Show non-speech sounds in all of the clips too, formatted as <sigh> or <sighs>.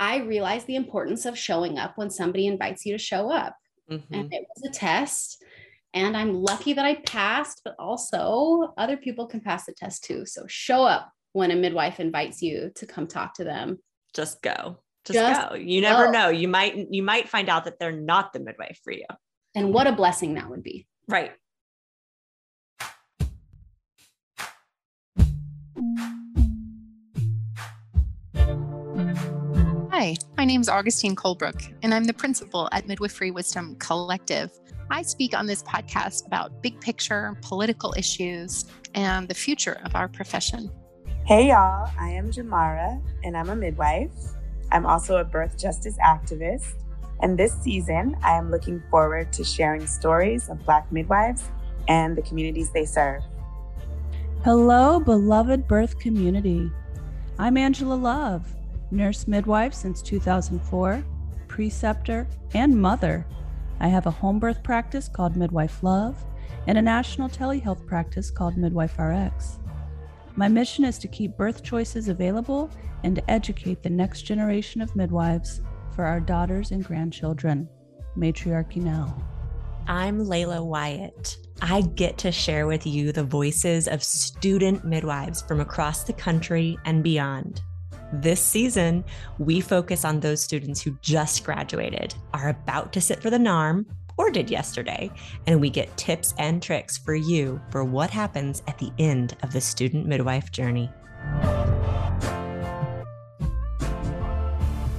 I realized the importance of showing up when somebody invites you to show up. Mm-hmm. And it was a test. And I'm lucky that I passed, but also other people can pass the test too. So show up when a midwife invites you to come talk to them. Just go. Just, Just go. You never go. know. You might you might find out that they're not the midwife for you. And what a blessing that would be. Right. Hi, my name is Augustine Colebrook, and I'm the principal at Midwifery Wisdom Collective. I speak on this podcast about big picture political issues and the future of our profession. Hey, y'all, I am Jamara, and I'm a midwife. I'm also a birth justice activist. And this season, I am looking forward to sharing stories of Black midwives and the communities they serve. Hello, beloved birth community. I'm Angela Love nurse midwife since 2004, preceptor, and mother. I have a home birth practice called Midwife Love and a national telehealth practice called Midwife RX. My mission is to keep birth choices available and to educate the next generation of midwives for our daughters and grandchildren. Matriarchy now. I'm Leila Wyatt. I get to share with you the voices of student midwives from across the country and beyond. This season, we focus on those students who just graduated, are about to sit for the NARM, or did yesterday, and we get tips and tricks for you for what happens at the end of the student midwife journey.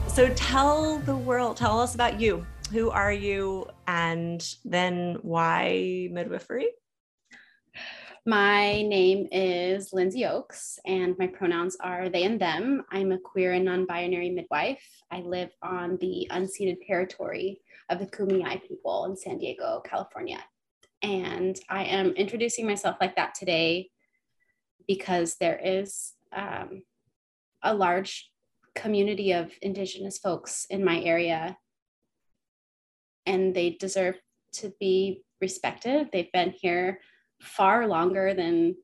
So tell the world, tell us about you. Who are you? And then why midwifery? My name is Lindsey Oakes, and my pronouns are they and them. I'm a queer and non binary midwife. I live on the unceded territory of the Kumeyaay people in San Diego, California. And I am introducing myself like that today because there is um, a large community of Indigenous folks in my area, and they deserve to be respected. They've been here far longer than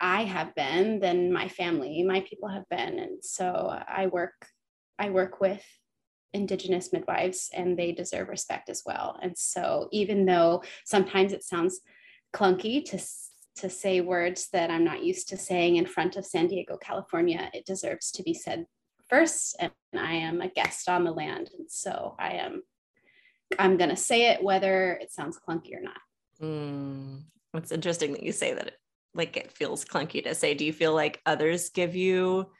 I have been, than my family, my people have been. And so I work, I work with indigenous midwives and they deserve respect as well. And so even though sometimes it sounds clunky to to say words that I'm not used to saying in front of San Diego, California, it deserves to be said first. And I am a guest on the land. And so I am I'm gonna say it whether it sounds clunky or not. Mm, it's interesting that you say that it, like it feels clunky to say. Do you feel like others give you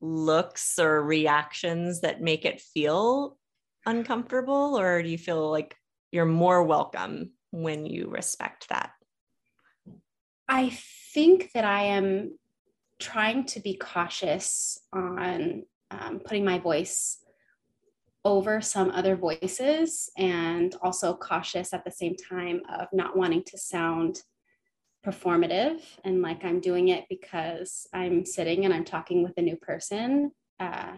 looks or reactions that make it feel uncomfortable, or do you feel like you're more welcome when you respect that? I think that I am trying to be cautious on um, putting my voice over some other voices and also cautious at the same time of not wanting to sound performative and like I'm doing it because I'm sitting and I'm talking with a new person. Uh,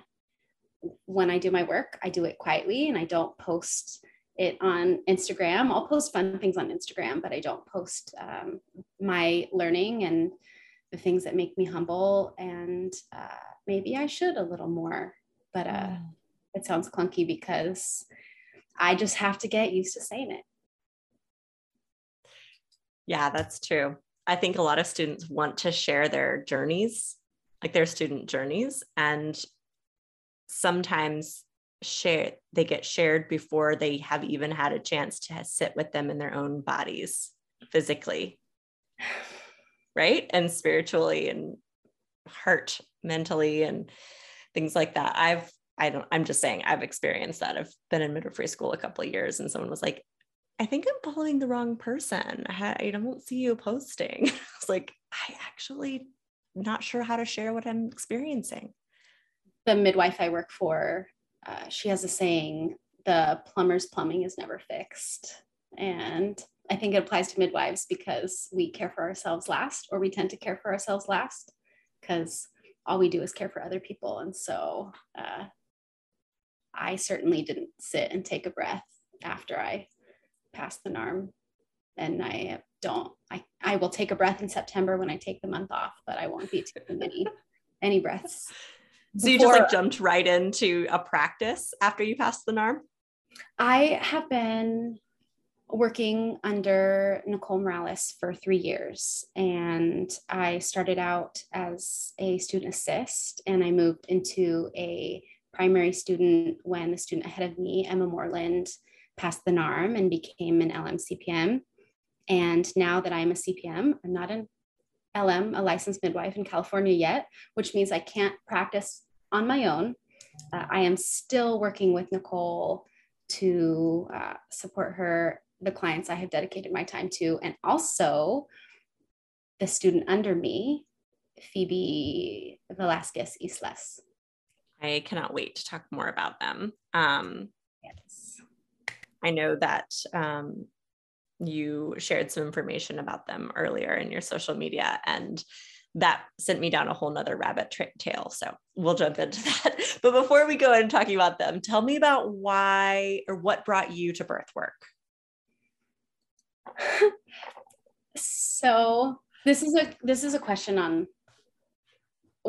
when I do my work, I do it quietly and I don't post it on Instagram. I'll post fun things on Instagram, but I don't post um, my learning and the things that make me humble. And uh, maybe I should a little more, but uh, mm it sounds clunky because I just have to get used to saying it. Yeah, that's true. I think a lot of students want to share their journeys, like their student journeys, and sometimes share they get shared before they have even had a chance to sit with them in their own bodies physically right and spiritually and heart mentally and things like that i've I don't, I'm just saying I've experienced that. I've been in midwifery school a couple of years and someone was like, I think I'm following the wrong person. I, I don't see you posting. <laughs> It's like, I actually not sure how to share what I'm experiencing. The midwife I work for, uh, she has a saying, the plumber's plumbing is never fixed. And I think it applies to midwives because we care for ourselves last, or we tend to care for ourselves last because all we do is care for other people. And so uh, I certainly didn't sit and take a breath after I passed the NARM. And I don't, I, I will take a breath in September when I take the month off, but I won't be taking any, <laughs> any breaths So you just like jumped right into a practice after you passed the NARM? I have been working under Nicole Morales for three years. And I started out as a student assist and I moved into a primary student when the student ahead of me, Emma Moreland, passed the NARM and became an LM CPM. And now that I'm a CPM, I'm not an LM, a licensed midwife in California yet, which means I can't practice on my own. Uh, I am still working with Nicole to uh, support her, the clients I have dedicated my time to, and also the student under me, Phoebe Velasquez Islas. I cannot wait to talk more about them. Um, yes. I know that um, you shared some information about them earlier in your social media and that sent me down a whole nother rabbit tra- tail. So we'll jump into <laughs> that. But before we go into talking about them, tell me about why or what brought you to birth work. <laughs> so this is a this is a question on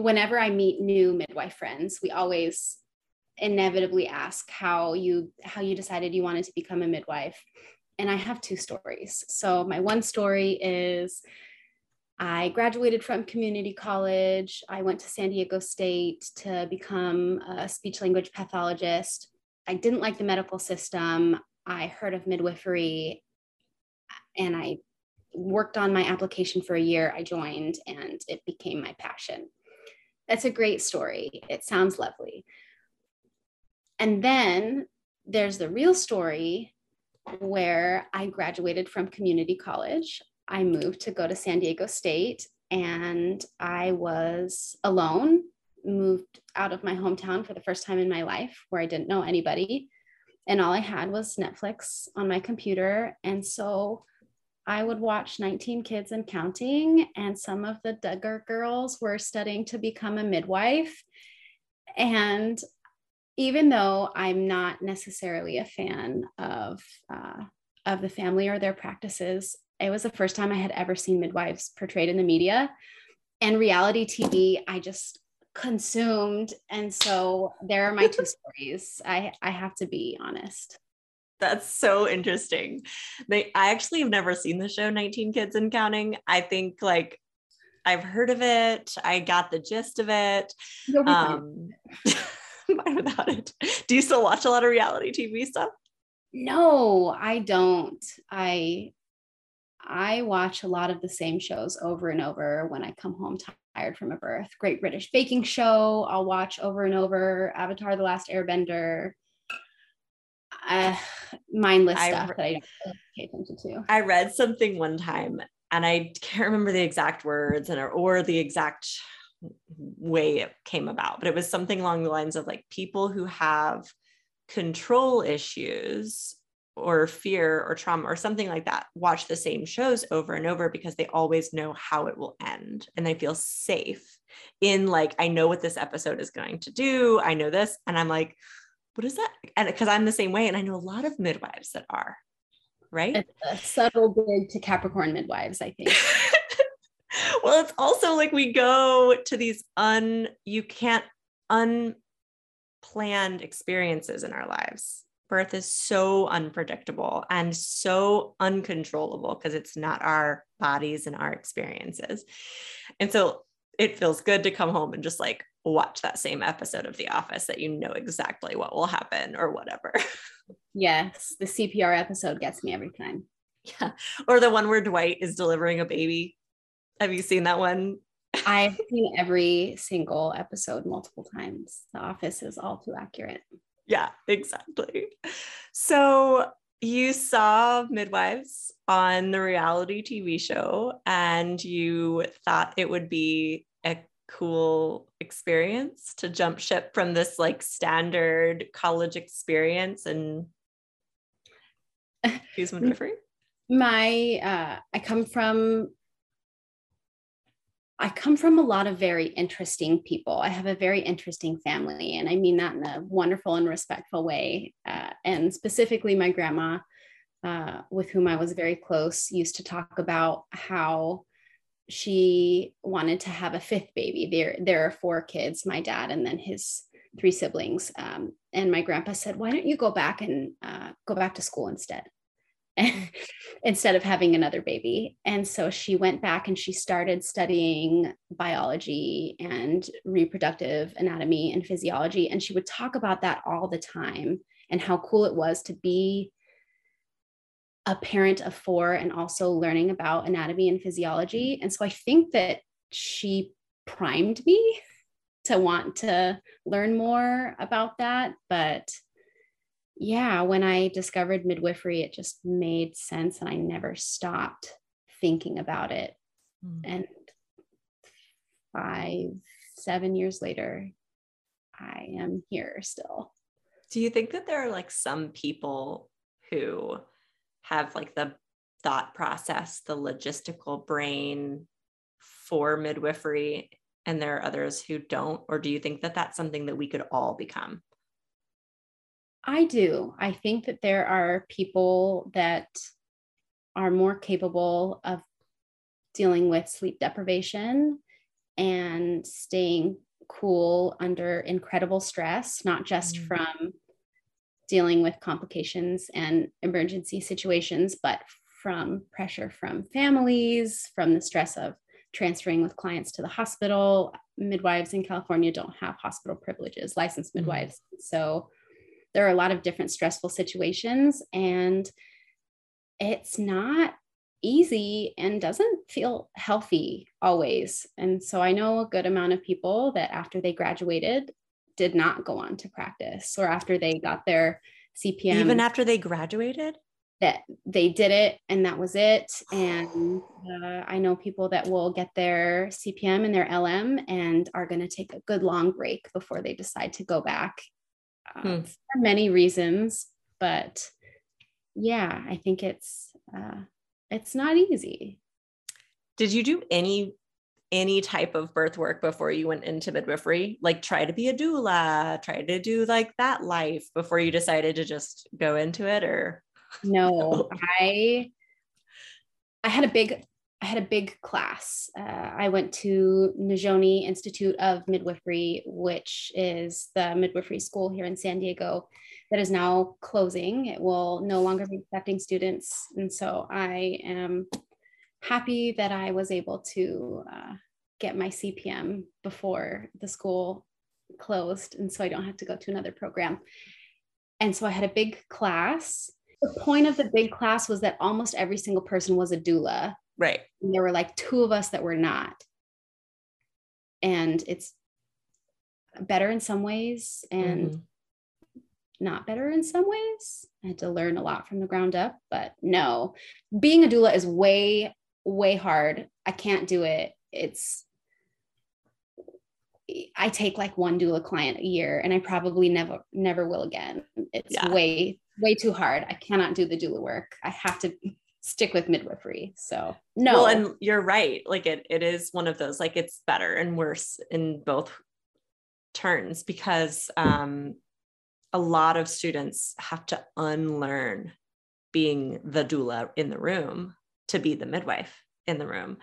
whenever I meet new midwife friends, we always inevitably ask how you how you decided you wanted to become a midwife. And I have two stories. So my one story is I graduated from community college. I went to San Diego State to become a speech language pathologist. I didn't like the medical system. I heard of midwifery and I worked on my application for a year. I joined and it became my passion. That's a great story. It sounds lovely. And then there's the real story where I graduated from community college. I moved to go to San Diego State and I was alone, moved out of my hometown for the first time in my life where I didn't know anybody. And all I had was Netflix on my computer. And so I would watch 19 Kids and Counting, and some of the Duggar girls were studying to become a midwife. And even though I'm not necessarily a fan of, uh, of the family or their practices, it was the first time I had ever seen midwives portrayed in the media. And reality TV, I just consumed. And so there are my two <laughs> stories. I, I have to be honest. That's so interesting. They I actually have never seen the show 19 Kids and Counting. I think like I've heard of it. I got the gist of it. Um, <laughs> fine without it. Do you still watch a lot of reality TV stuff? No, I don't. I I watch a lot of the same shows over and over when I come home tired from a birth. Great British Baking Show, I'll watch over and over. Avatar: The Last Airbender uh, mindless I, stuff that I don't pay attention to. I read something one time and I can't remember the exact words and or the exact way it came about, but it was something along the lines of like people who have control issues or fear or trauma or something like that watch the same shows over and over because they always know how it will end and they feel safe in like I know what this episode is going to do. I know this and I'm like what is that? And because I'm the same way, and I know a lot of midwives that are, right? It's a subtle dig to Capricorn midwives, I think. <laughs> well, it's also like we go to these un you can't unplanned experiences in our lives. Birth is so unpredictable and so uncontrollable because it's not our bodies and our experiences. And so it feels good to come home and just like watch that same episode of The Office that you know exactly what will happen or whatever. <laughs> Yes, the CPR episode gets me every time. Yeah. Or the one where Dwight is delivering a baby. Have you seen that one? <laughs> I've seen every single episode multiple times. The Office is all too accurate. Yeah, exactly. So you saw Midwives on the reality TV show and you thought it would be a cool experience to jump ship from this like standard college experience and <laughs> use midwifery? My uh, I come from I come from a lot of very interesting people. I have a very interesting family, and I mean that in a wonderful and respectful way. Uh, and specifically, my grandma, uh, with whom I was very close, used to talk about how she wanted to have a fifth baby. There, there are four kids, my dad and then his three siblings. Um, and my grandpa said, "Why don't you go back and uh, go back to school instead?" <laughs> instead of having another baby. And so she went back and she started studying biology and reproductive anatomy and physiology. And she would talk about that all the time and how cool it was to be a parent of four and also learning about anatomy and physiology. And so I think that she primed me to want to learn more about that. But yeah, when I discovered midwifery, it just made sense and I never stopped thinking about it. Mm. And five, seven years later, I am here still. Do you think that there are like some people who have like the thought process, the logistical brain for midwifery, and there are others who don't? Or do you think that that's something that we could all become? I do. I think that there are people that are more capable of dealing with sleep deprivation and staying cool under incredible stress, not just mm. from dealing with complications and emergency situations, but from pressure from families, from the stress of transferring with clients to the hospital. Midwives in California don't have hospital privileges, licensed mm. midwives. Mm. So there are a lot of different stressful situations and it's not easy and doesn't feel healthy always. And so I know a good amount of people that after they graduated did not go on to practice or after they got their CPM. Even after they graduated? That they did it and that was it. And uh, I know people that will get their CPM and their LM and are going to take a good long break before they decide to go back hmm. for many reasons, but yeah, I think it's uh, it's not easy. Did you do any any type of birth work before you went into midwifery? Like try to be a doula, try to do like that life before you decided to just go into it or no, <laughs> I I had a big I had a big class. Uh, I went to Nizhoni Institute of Midwifery, which is the midwifery school here in San Diego that is now closing. It will no longer be accepting students. And so I am happy that I was able to uh, get my CPM before the school closed. And so I don't have to go to another program. And so I had a big class. The point of the big class was that almost every single person was a doula Right. And there were like two of us that were not. And it's better in some ways and mm-hmm. not better in some ways. I had to learn a lot from the ground up, but no, being a doula is way, way hard. I can't do it. It's, I take like one doula client a year and I probably never, never will again. It's yeah. way, way too hard. I cannot do the doula work. I have to stick with midwifery. So no. Well, and you're right. Like it, it is one of those, like it's better and worse in both turns because um, a lot of students have to unlearn being the doula in the room to be the midwife in the room.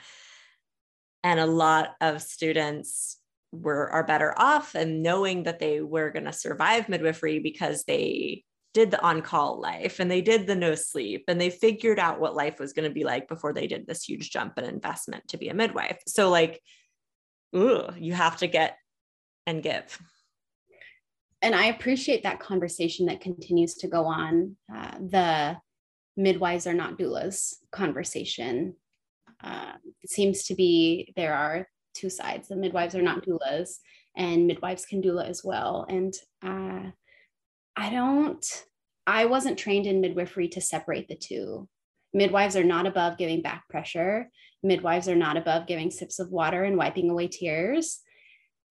And a lot of students were are better off and knowing that they were going to survive midwifery because they did the on call life and they did the no sleep and they figured out what life was going to be like before they did this huge jump in investment to be a midwife. So, like, ooh, you have to get and give. And I appreciate that conversation that continues to go on. Uh, the midwives are not doulas conversation. Uh, it seems to be there are two sides. The midwives are not doulas, and midwives can doula as well. And uh, I don't, I wasn't trained in midwifery to separate the two. Midwives are not above giving back pressure. Midwives are not above giving sips of water and wiping away tears.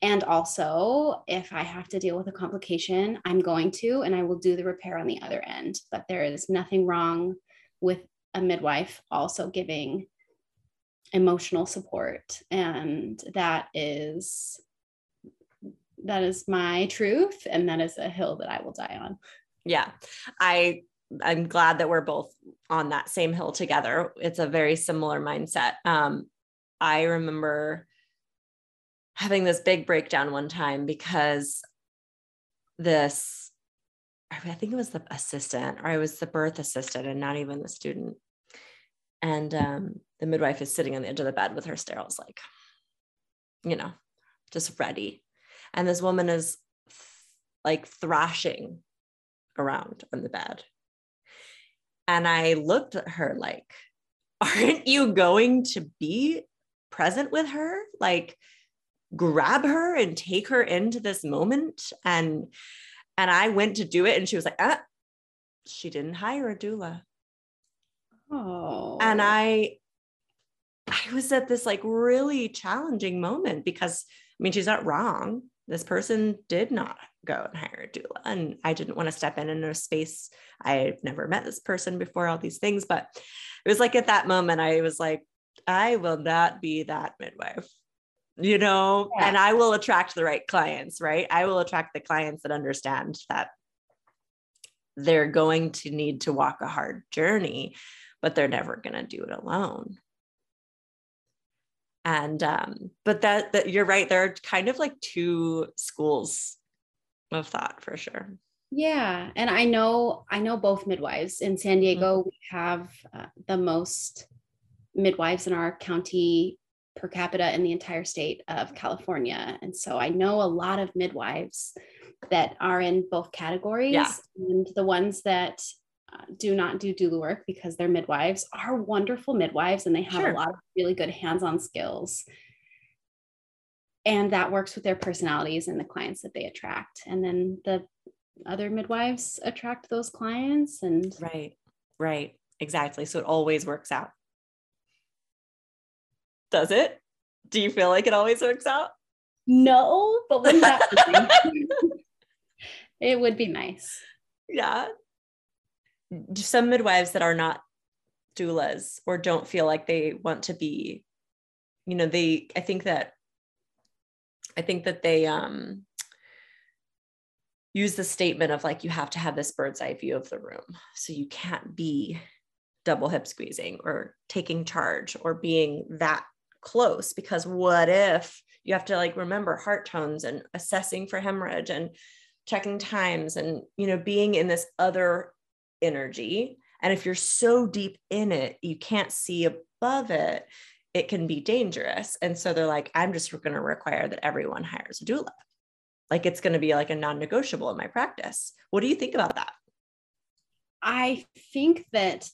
And also, if I have to deal with a complication, I'm going to, and I will do the repair on the other end. But there is nothing wrong with a midwife also giving emotional support. And that is that is my truth and that is a hill that I will die on. Yeah. I I'm glad that we're both on that same hill together. It's a very similar mindset. Um I remember having this big breakdown one time because this, I think it was the assistant or I was the birth assistant and not even the student. And um, the midwife is sitting on the edge of the bed with her steriles, like, you know, just ready. And this woman is like thrashing around on the bed. And I looked at her like, aren't you going to be present with her? Like, grab her and take her into this moment. And and I went to do it, and she was like, ah, she didn't hire a doula. Oh. And I I was at this like really challenging moment because I mean, she's not wrong. This person did not go and hire a doula. And I didn't want to step in in a space. I had never met this person before, all these things. But it was like at that moment, I was like, I will not be that midwife, you know, yeah. and I will attract the right clients, right? I will attract the clients that understand that they're going to need to walk a hard journey, but they're never going to do it alone and um but that that you're right there are kind of like two schools of thought for sure yeah and i know i know both midwives in san diego mm-hmm. we have uh, the most midwives in our county per capita in the entire state of california. And so i know a lot of midwives that are in both categories yeah. and the ones that uh, do not do doula work because they're midwives are wonderful midwives and they have sure. a lot of really good hands-on skills. And that works with their personalities and the clients that they attract. And then the other midwives attract those clients and right right. Exactly. So it always works out does it? Do you feel like it always works out? No but wouldn't that <laughs> it would be nice. Yeah. Some midwives that are not doulas or don't feel like they want to be you know they i think that i think that they um use the statement of like you have to have this bird's eye view of the room. So you can't be double hip squeezing or taking charge or being that close because what if you have to like remember heart tones and assessing for hemorrhage and checking times and you know being in this other energy. And if you're so deep in it, you can't see above it, it can be dangerous. And so they're like, I'm just going to require that everyone hires a doula. Like it's going to be like a non negotiable in my practice. What do you think about that? I think that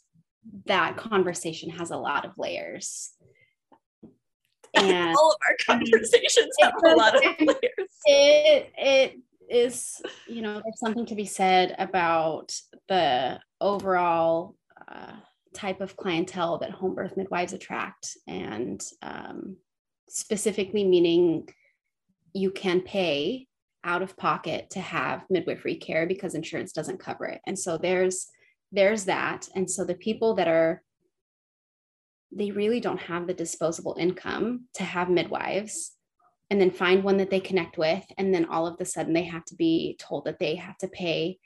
that conversation has a lot of layers. And all of our <laughs> conversations have a lot of layers. It it is, you know, there's something to be said about the overall uh, type of clientele that home birth midwives attract, and um, specifically meaning you can pay out of pocket to have midwifery care because insurance doesn't cover it. And so there's there's that. And so the people that are they really don't have the disposable income to have midwives and then find one that they connect with. And then all of a sudden they have to be told that they have to pay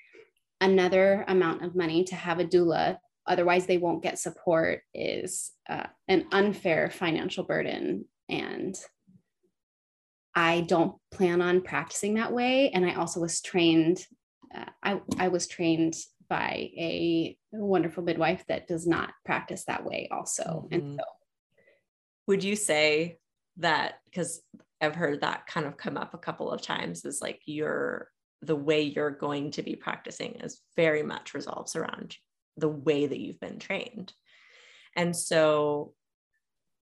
another amount of money to have a doula. Otherwise they won't get support is uh, an unfair financial burden. And i don't plan on practicing that way. And i also was trained uh, I, I was trained by a wonderful midwife that does not practice that way also mm-hmm. and so would you say that because I've heard that kind of come up a couple of times is like your the way you're going to be practicing is very much resolves around the way that you've been trained. And so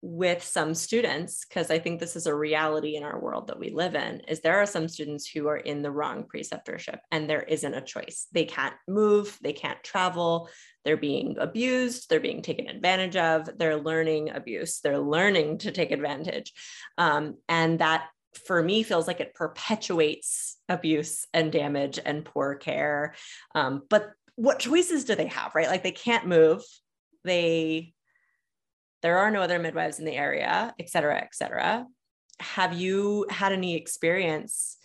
with some students because i think this is a reality in our world that we live in is there are some students who are in the wrong preceptorship and there isn't a choice. They can't move they can't travel they're being abused they're being taken advantage of they're learning abuse they're learning to take advantage. Um, and that for me feels like it perpetuates abuse and damage and poor care. Um, but what choices do they have right? Like they can't move they there are no other midwives in the area, et cetera, et cetera. Have you had any experience,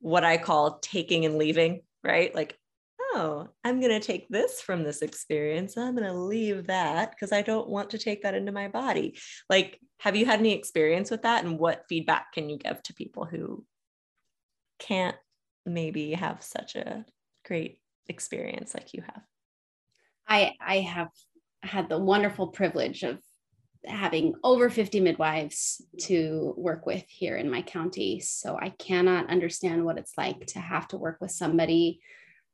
what I call taking and leaving, right? Like, oh, I'm going to take this from this experience. I'm going to leave that because I don't want to take that into my body. Like, have you had any experience with that? And what feedback can you give to people who can't maybe have such a great experience like you have? I I have had the wonderful privilege of having over 50 midwives to work with here in my county. So I cannot understand what it's like to have to work with somebody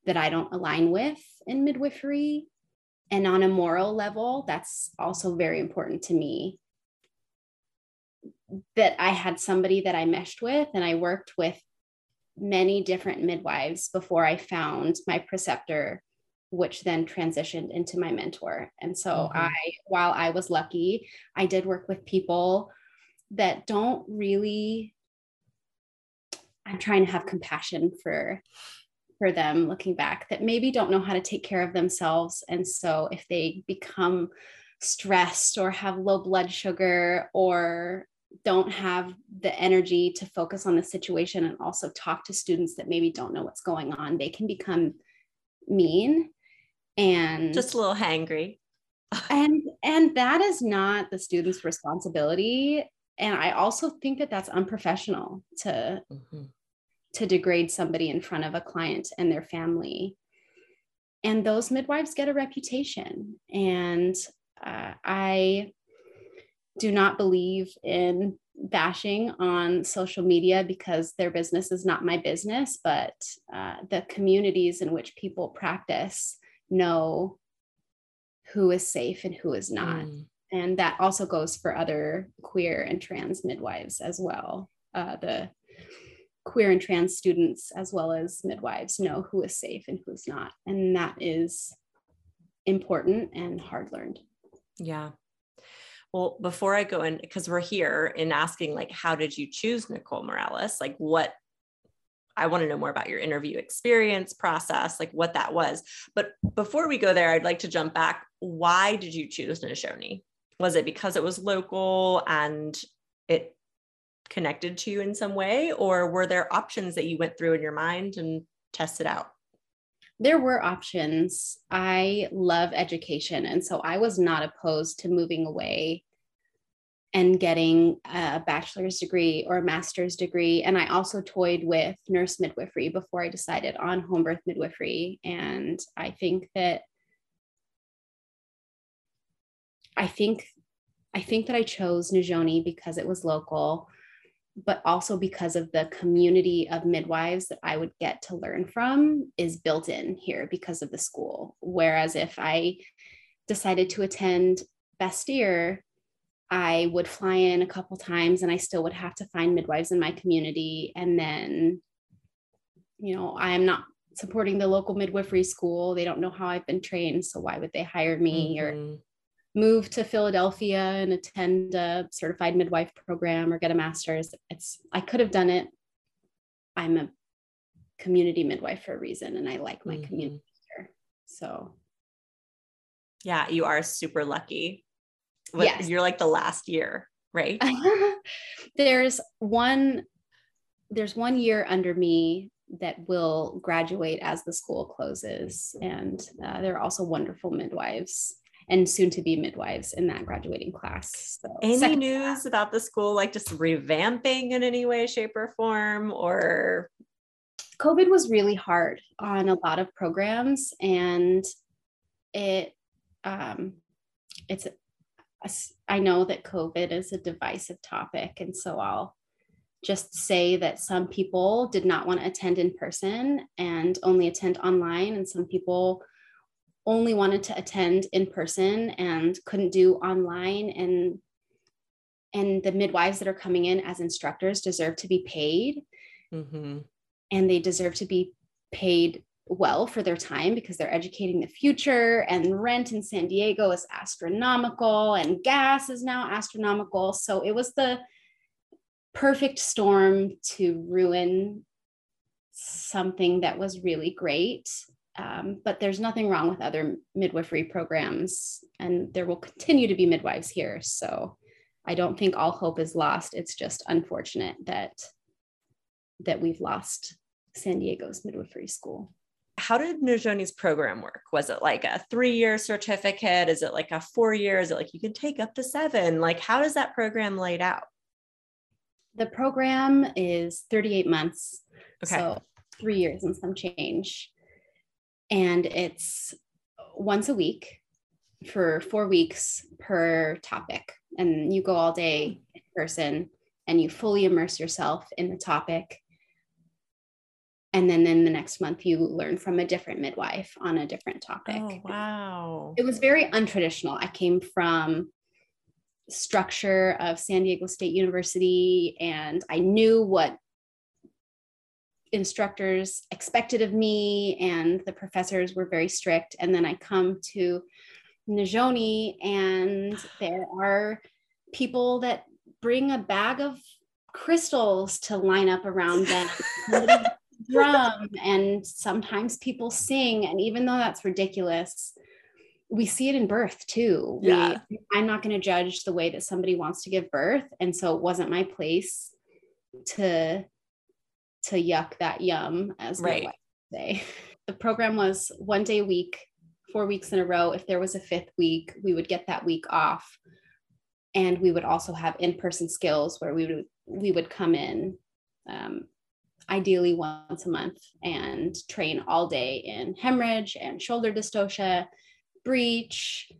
that I don't align with in midwifery. And on a moral level, that's also very important to me. That I had somebody that I meshed with and I worked with many different midwives before I found my preceptor which then transitioned into my mentor. And so mm-hmm. I, while I was lucky, I did work with people that don't really, I'm trying to have compassion for for them looking back that maybe don't know how to take care of themselves and so if they become stressed or have low blood sugar or don't have the energy to focus on the situation and also talk to students that maybe don't know what's going on they can become mean and just a little hangry. <laughs> and and that is not the student's responsibility. And i also think that that's unprofessional to mm-hmm. to degrade somebody in front of a client and their family. And those midwives get a reputation. And uh, i do not believe in bashing on social media because their business is not my business but uh, the communities in which people practice know who is safe and who is not. Mm. And that also goes for other queer and trans midwives as well. Uh, the queer and trans students, as well as midwives, know who is safe and who's not. And that is important and hard learned. Yeah. Well, before I go in, because we're here in asking, like, how did you choose Nicole Morales? Like, what I want to know more about your interview experience process, like what that was. But before we go there, I'd like to jump back. Why did you choose Nizhoni? Was it because it was local and it connected to you in some way, or were there options that you went through in your mind and tested out? There were options. I love education. And so I was not opposed to moving away and getting a bachelor's degree or a master's degree. And I also toyed with nurse midwifery before I decided on home birth midwifery. And I think that I think I think that I chose Nizhoni because it was local, but also because of the community of midwives that I would get to learn from is built in here because of the school. Whereas if I decided to attend Bastyr, I would fly in a couple times and I still would have to find midwives in my community. And then, you know, I am not supporting the local midwifery school. They don't know how I've been trained. So why would they hire me mm-hmm. or move to Philadelphia and attend a certified midwife program or get a master's? It's, I could have done it. I'm a community midwife for a reason and I like my mm-hmm. community here. So, yeah, you are super lucky what, yes. You're like the last year, right? <laughs> there's one there's one year under me that will graduate as the school closes and uh, there are also wonderful midwives and soon to be midwives in that graduating class. So, any news class. about the school, like just revamping in any way, shape, or form, or? COVID was really hard on a lot of programs, and it um, it's I know that COVID is a divisive topic, and so I'll just say that some people did not want to attend in person and only attend online, and some people only wanted to attend in person and couldn't do online and and the midwives that are coming in as instructors deserve to be paid mm-hmm. and they deserve to be paid well for their time because they're educating the future and rent in San Diego is astronomical and gas is now astronomical. So it was the perfect storm to ruin something that was really great. Um, but there's nothing wrong with other midwifery programs, and there will continue to be midwives here. So I don't think all hope is lost. It's just unfortunate that that we've lost San Diego's midwifery school how did Nizhoni's program work? Was it like a three year certificate? Is it like a four year? Is it like you can take up to seven? Like, how does that program laid out? The program is 38 months. Okay. So three years and some change. And it's once a week for four weeks per topic. And you go all day in person and you fully immerse yourself in the topic. And then in the next month, you learn from a different midwife on a different topic. Oh, wow. It was very untraditional. I came from structure of San Diego State University and I knew what instructors expected of me and the professors were very strict and then I come to Nizhoni and there are people that bring a bag of crystals to line up around them <laughs> drum and sometimes people sing and even though that's ridiculous we see it in birth too Yeah. we, i'm not going to judge the way that somebody wants to give birth and so it wasn't my place to to yuck that yum as Right. my wife would say <laughs> the program was one day a week four weeks in a row if there was a fifth week we would get that week off and we would also have in-person skills where we would we would come in um, ideally once a month and train all day in hemorrhage and shoulder dystocia breach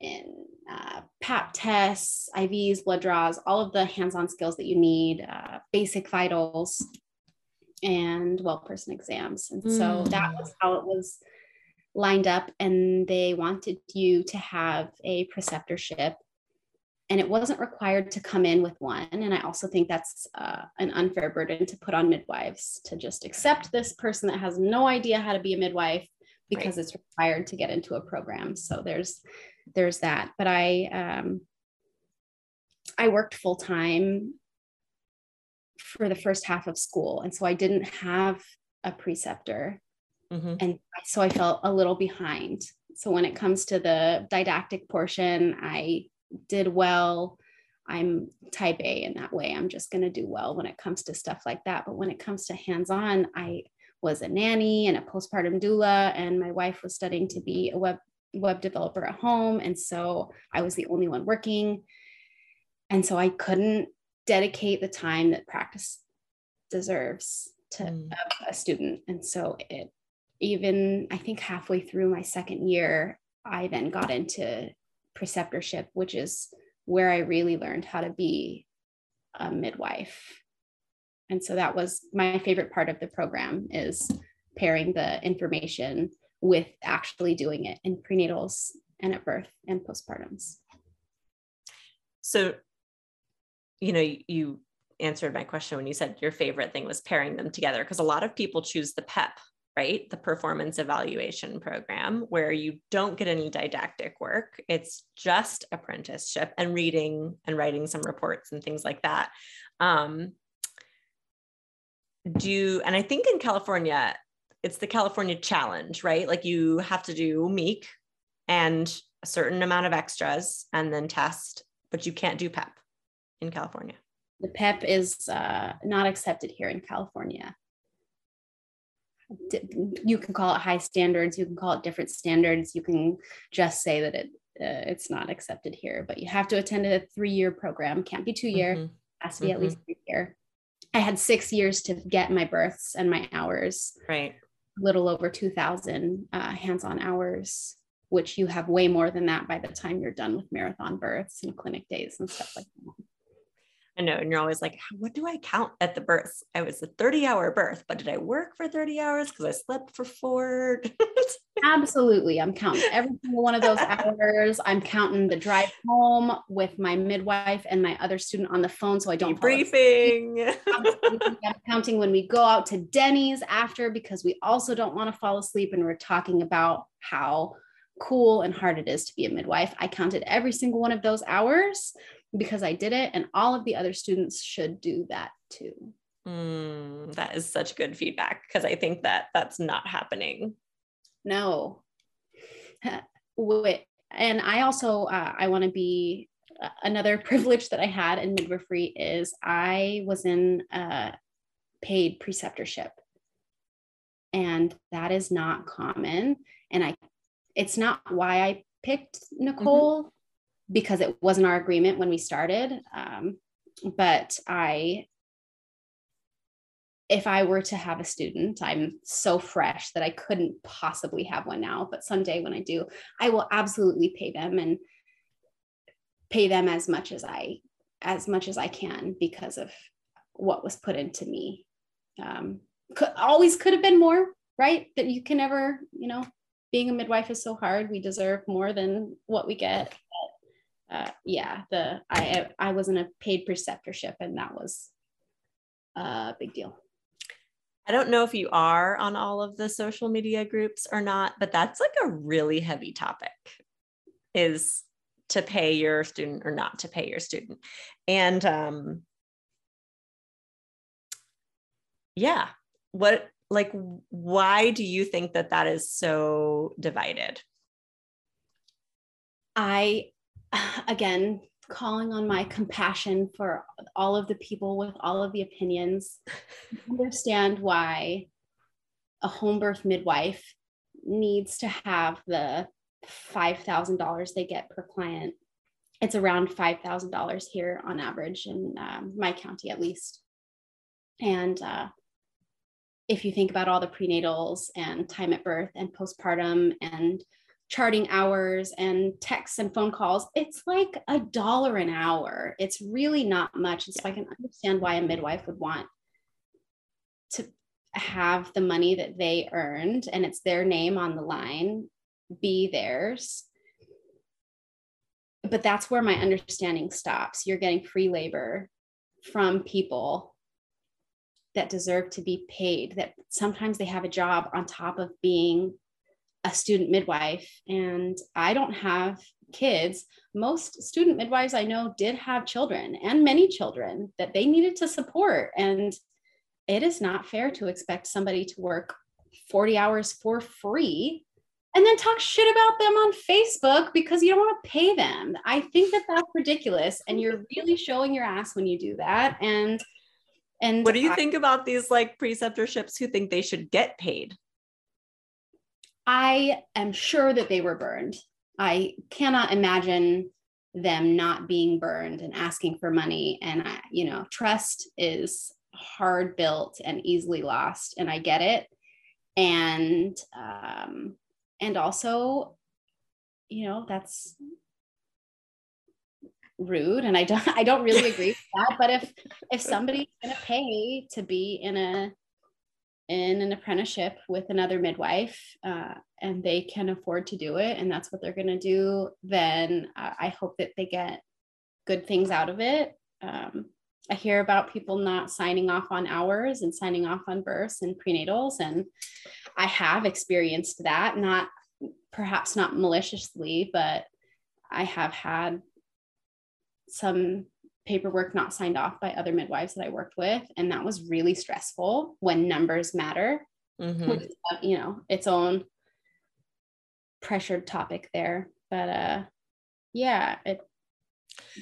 and uh, pap tests ivs blood draws all of the hands-on skills that you need uh, basic vitals and well person exams and so that Mm. was how it was lined up and they wanted you to have a preceptorship and it wasn't required to come in with one. And i also think that's uh, an unfair burden to put on midwives to just accept this person that has no idea how to be a midwife because it's required to get into a program. So there's there's that. But i um i worked full time for the first half of school. And so i didn't have a preceptor. Mhm. and so I felt a little behind. So when it comes to the didactic portion, I did well. I'm type A in that way. I'm just going to do well when it comes to stuff like that. But when it comes to hands on, I was a nanny and a postpartum doula, and my wife was studying to be a web web developer at home, and so I was the only one working, and so I couldn't dedicate the time that practice deserves to Mm. a student, and so it even I think halfway through my second year, I then got into preceptorship, which is where I really learned how to be a midwife. And so that was my favorite part of the program is pairing the information with actually doing it in prenatals and at birth and postpartums. So, you know, you answered my question when you said your favorite thing was pairing them together because a lot of people choose the PEP, right? The performance evaluation program, where you don't get any didactic work. It's just apprenticeship and reading and writing some reports and things like that. Um, do and I think in California, it's the California challenge, right? Like you have to do MEAC and a certain amount of extras and then test, but you can't do PEP in California. The PEP is uh, not accepted here in California. You can call it high standards, you can call it different standards, you can just say that it uh, it's not accepted here, but you have to attend a three-year program, can't be two year, Mhm. has to be at least three year. I had six years to get my births and my hours, Right. a little over 2,000 uh, hands-on hours, which you have way more than that by the time you're done with marathon births and clinic days and stuff like that. I know. And you're always like, what do I count at the birth? I was a 30 hour birth, but did I work for 30 hours? Because I slept for four. <laughs> Absolutely. I'm counting every single one of those hours. I'm counting the drive home with my midwife and my other student on the phone so I don't briefing. I'm counting when we go out to Denny's after because we also don't want to fall asleep and we're talking about how cool and hard it is to be a midwife. I counted every single one of those hours because I did it and all of the other students should do that too. Mm, that is such good feedback because I think that that's not happening. no <laughs> and i also uh, i want to be uh, another <laughs> privilege that i had in midwifery is i was in a paid preceptorship and that is not common and i it's not why i picked nicole mm-hmm. Because it wasn't our agreement when we started um, but i if I were to have a student, I'm so fresh that I couldn't possibly have one now. But someday when I do, I will absolutely pay them and pay them as much as I as much as I can because of what was put into me. Um, could, always could have been more, right? That you can never, you know, being a midwife is so hard. We deserve more than what we get. Uh, yeah, the I I was in a paid preceptorship, and that was a big deal. I don't know if you are on all of the social media groups or not, but that's like a really heavy topic is to pay your student or not to pay your student. And um yeah, what like why do you think that that is so divided? I <sighs> again calling on my compassion for all of the people with all of the opinions, <laughs> understand why a home birth midwife needs to have the $5,000 they get per client. It's around $5,000 here on average in um, my county, at least. And uh, if you think about all the prenatals and time at birth and postpartum and charting hours and texts and phone calls, it's like a dollar an hour. It's really not much. And so I can understand why a midwife would want to have the money that they earned and it's their name on the line be theirs. But that's where my understanding stops. You're getting free labor from people that deserve to be paid, that sometimes they have a job on top of being a student midwife and I don't have kids. Most student midwives I know did have children and many children that they needed to support. And it is not fair to expect somebody to work 40 hours for free and then talk shit about them on Facebook because you don't want to pay them. I think that that's ridiculous. And you're really showing your ass when you do that. And and what do you I, think about these like preceptorships who think they should get paid? I am sure that they were burned. I cannot imagine them not being burned and asking for money. And, I, you know, trust is hard built and easily lost. And I get it. And, um, and also, you know, that's rude and i don't <laughs> i don't really agree with that but if if somebody's going to pay to be in a in an apprenticeship with another midwife uh, and they can afford to do it and that's what they're going to do then uh, i hope that they get good things out of it. Um, i hear about people not signing off on hours and signing off on births and prenatals and i have experienced that not perhaps not maliciously but i have had some paperwork not signed off by other midwives that I worked with. And that was really stressful when numbers matter, mm-hmm. which uh, you know, its own pressured topic there. But uh yeah, it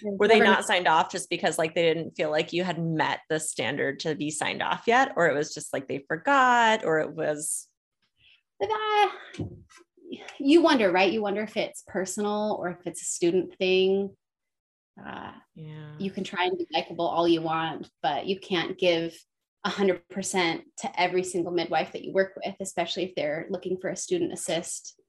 were they not signed off just because like they didn't feel like you had met the standard to be signed off yet or it was just like they forgot or it was uh, you wonder right you wonder if it's personal or if it's a student thing uh, yeah. You can try and be likable all you want, but you can't give 100% to every single midwife that you work with, especially if they're looking for a student assist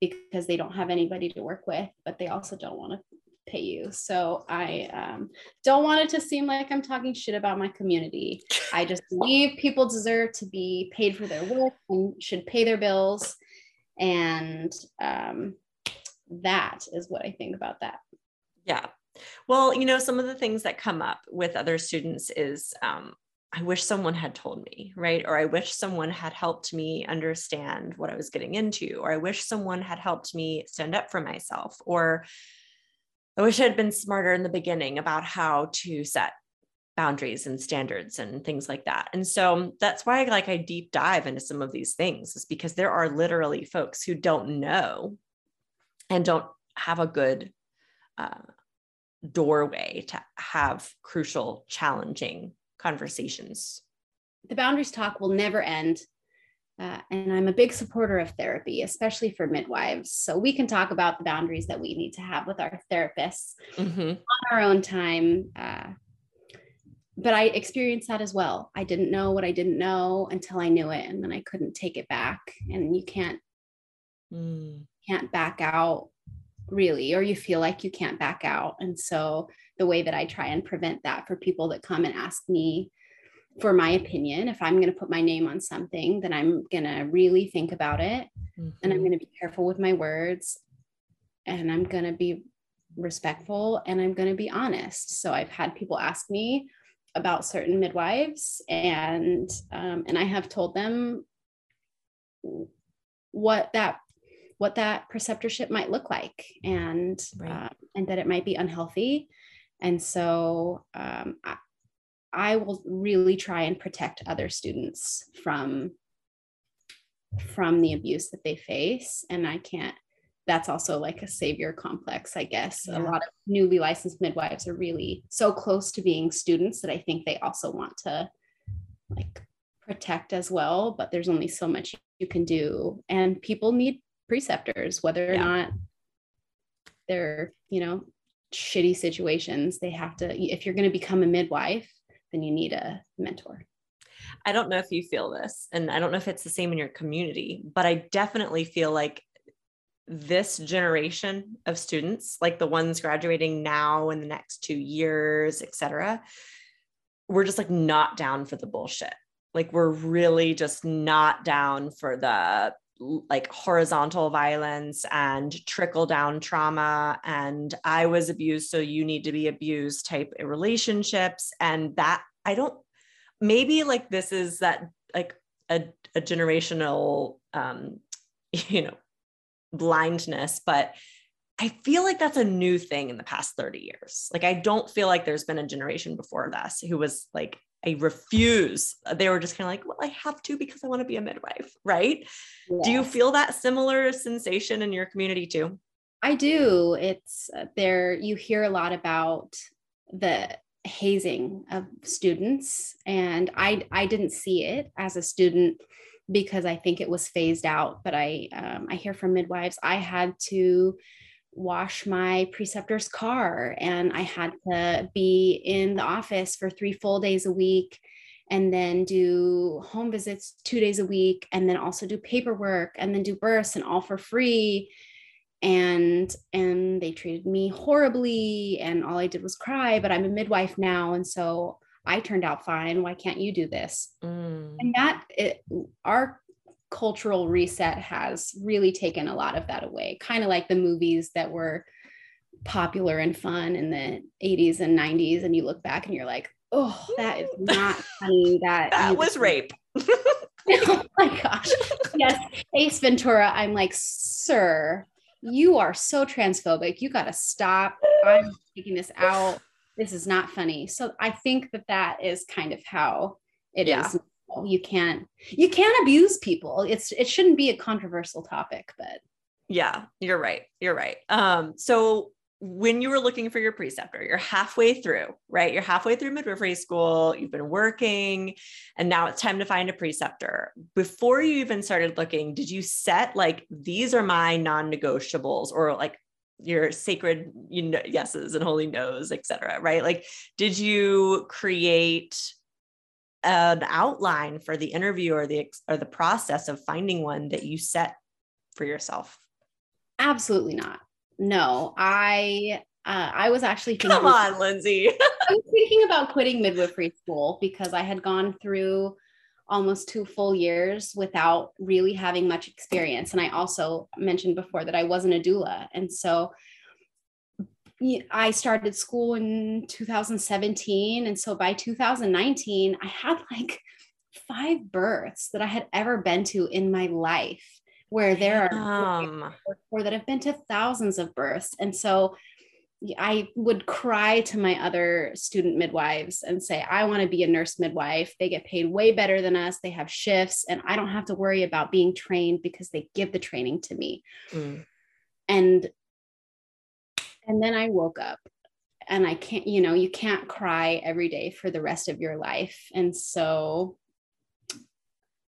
because they don't have anybody to work with, but they also don't want to pay you. So I um, don't want it to seem like I'm talking shit about my community. <laughs> I just believe people deserve to be paid for their work and should pay their bills. And um, that is what I think about that. Yeah, well, you know, some of the things that come up with other students is um, I wish someone had told me, right? Or I wish someone had helped me understand what I was getting into, or I wish someone had helped me stand up for myself, or I wish I had been smarter in the beginning about how to set boundaries and standards and things like that. And so that's why like I deep dive into some of these things is because there are literally folks who don't know and don't have a good uh, doorway to have crucial, challenging conversations. The boundaries talk will never end. Uh, and I'm a big supporter of therapy, especially for midwives. So we can talk about the boundaries that we need to have with our therapists mm-hmm. on our own time. Uh, but I experienced that as well. I didn't know what I didn't know until I knew it, and then I couldn't take it back. And you can't mm. can't back out really, or you feel like you can't back out. And so the way that I try and prevent that for people that come and ask me for my opinion, if I'm going to put my name on something, then I'm going to really think about it, mm-hmm. and I'm mm-hmm. going to be careful with my words, and I'm going to be respectful, and I'm going to be honest. So I've had people ask me about certain midwives and um, and i have told them what that what that preceptorship might look like and right. uh, and that it might be unhealthy and so um, I, I will really try and protect other students from from the abuse that they face and i can't that's also like a savior complex, I guess. Yeah. A lot of newly licensed midwives are really so close to being students that I think they also want to like protect as well, but there's only so much you can do. And people need preceptors, whether or yeah. not they're, you know, shitty situations. They have to, if you're going to become a midwife, then you need a mentor. I don't know if you feel this, and I don't know if it's the same in your community, but I definitely feel like this generation of students, like the ones graduating now in the next two years, et cetera, we're just like not down for the bullshit. Like we're really just not down for the like horizontal violence and trickle down trauma and I was abused, so you need to be abused type relationships. And that I don't, maybe like this is that like a, a generational um, <laughs> you know blindness, but I feel like that's a new thing in the past 30 years. Like, I don't feel like there's been a generation before us who was like, I refuse. They were just kind of like, well, I have to because I want to be a midwife, right? Yes. Do you feel that similar sensation in your community too? I do. It's uh, there, you hear a lot about the hazing of students, and I, I didn't see it as a student because I think it was phased out. But I um, I hear from midwives I had to wash my preceptor's car and I had to be in the office for three full days a week and then do home visits two days a week and then also do paperwork and then do births and all for free and and they treated me horribly and all i did was cry but i'm a midwife now and so I turned out fine. Why can't you do this? Mm. And that it, our cultural reset has really taken a lot of that away, kind of like the movies that were popular and fun in the 80s and 90s. And you look back and you're like, oh, that is <laughs> not funny. That, that was rape. <laughs> oh my gosh. Yes. Ace Ventura. I'm like, sir, you are so transphobic. You got to stop. I'm taking this out this is not funny. So I think that that is kind of how it yeah. is. You can't you can't abuse people. It's it shouldn't be a controversial topic, but yeah, you're right. You're right. Um, so when you were looking for your preceptor, you're halfway through, right? You're halfway through midwifery school, you've been working, and now it's time to find a preceptor. Before you even started looking, did you set like these are my non-negotiables or like your sacred you know, yeses and holy no's, cetera? Right? Like, did you create an outline for the interview or the or the process of finding one that you set for yourself? Absolutely not. No, I uh, I was actually thinking, come on, Lindsey. <laughs> I was thinking about quitting midwifery school because I had gone through almost two full years without really having much experience. And I also mentioned before that I wasn't a doula. And so I started school in 2017. And so by 2019, I had like five births that I had ever been to in my life, where there are um. or that have been to thousands of births. And so I would cry to my other student midwives and say, I want to be a nurse midwife. They get paid way better than us. They have shifts, and I don't have to worry about being trained because they give the training to me. Mm. And and then I woke up and I can't, you know, you can't cry every day for the rest of your life. And so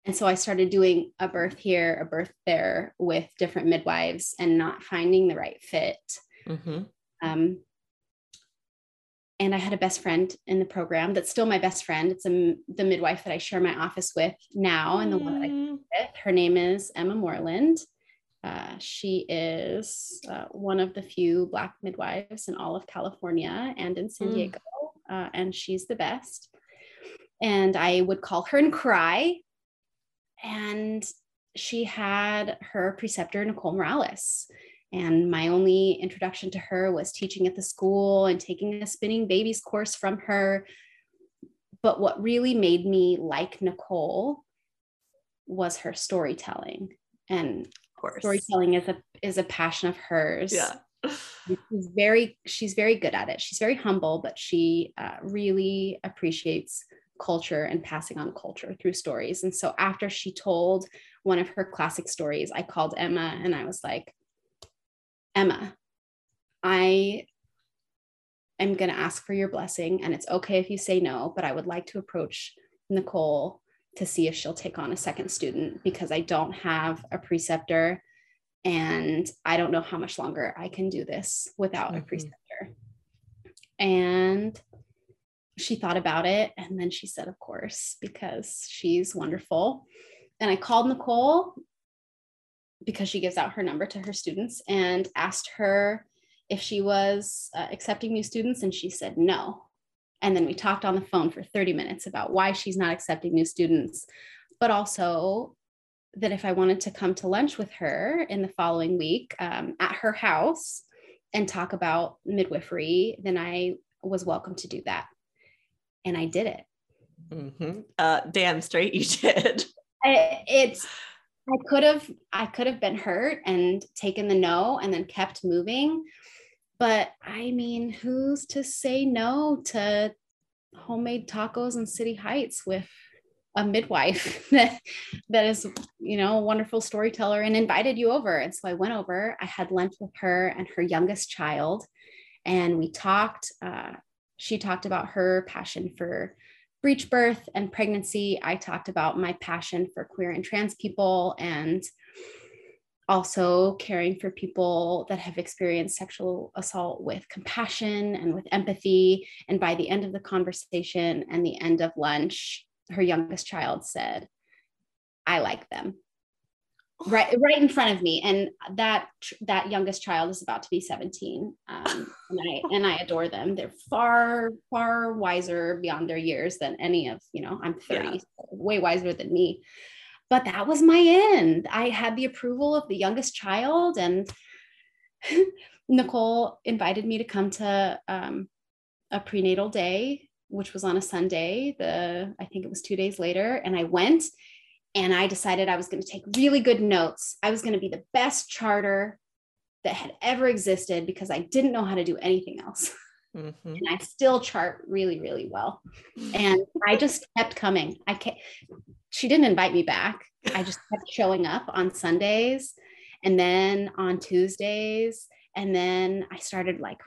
And so I started doing a birth here, a birth there with different midwives and not finding the right fit. Mm-hmm. Um, and I had a best friend in the program that's still my best friend. It's a, the midwife that I share my office with now, and the one that I mm. with. Her name is Emma Moreland. Uh, she is uh, one of the few Black midwives in all of California and in San mm. Diego, uh, and she's the best. And I would call her and cry. And she had her preceptor, Nicole Morales. And my only introduction to her was teaching at the school and taking a spinning babies course from her. But what really made me like Nicole was her storytelling. And storytelling is a is a passion of hers. Yeah. she's very she's very good at it. She's very humble, but she uh, really appreciates culture and passing on culture through stories. And so after she told one of her classic stories, I called Emma and I was like, Emma, I am going to ask for your blessing, and it's okay if you say no, but I would like to approach Nicole to see if she'll take on a second student because I don't have a preceptor and I don't know how much longer I can do this without mm-hmm. a preceptor. And she thought about it and then she said, Of course, because she's wonderful. And I called Nicole because she gives out her number to her students and asked her if she was uh, accepting new students and she said no and then we talked on the phone for 30 minutes about why she's not accepting new students but also that if i wanted to come to lunch with her in the following week um, at her house and talk about midwifery then i was welcome to do that and i did it mm-hmm. uh, damn straight you <laughs> did I, it's I could have I could have been hurt and taken the no and then kept moving. But I mean, who's to say no to homemade tacos in City Heights with a midwife <laughs> that that is, you know, a wonderful storyteller and invited you over. And so I went over, I had lunch with her and her youngest child, and we talked. Uh, she talked about her passion for breech birth and pregnancy, I talked about my passion for queer and trans people and also caring for people that have experienced sexual assault with compassion and with empathy. And by the end of the conversation and the end of lunch, her youngest child said, I like them right <sighs> right in front of me and that that youngest child is about to be 17 um, and i <laughs> and i adore them they're far far wiser beyond their years than any of you know i'm 30 yeah. so way wiser than me but that was my end i had the approval of the youngest child and <laughs> nicole invited me to come to um, a prenatal day which was on a sunday the i think it was two days later and i went and I decided I was going to take really good notes. I was going to be the best charter that had ever existed because I didn't know how to do anything else. <laughs> Mm-hmm. And I still chart really, really well. <laughs> And I just kept coming. I can't, she didn't invite me back. I just kept showing up on Sundays and then on Tuesdays. And then I started like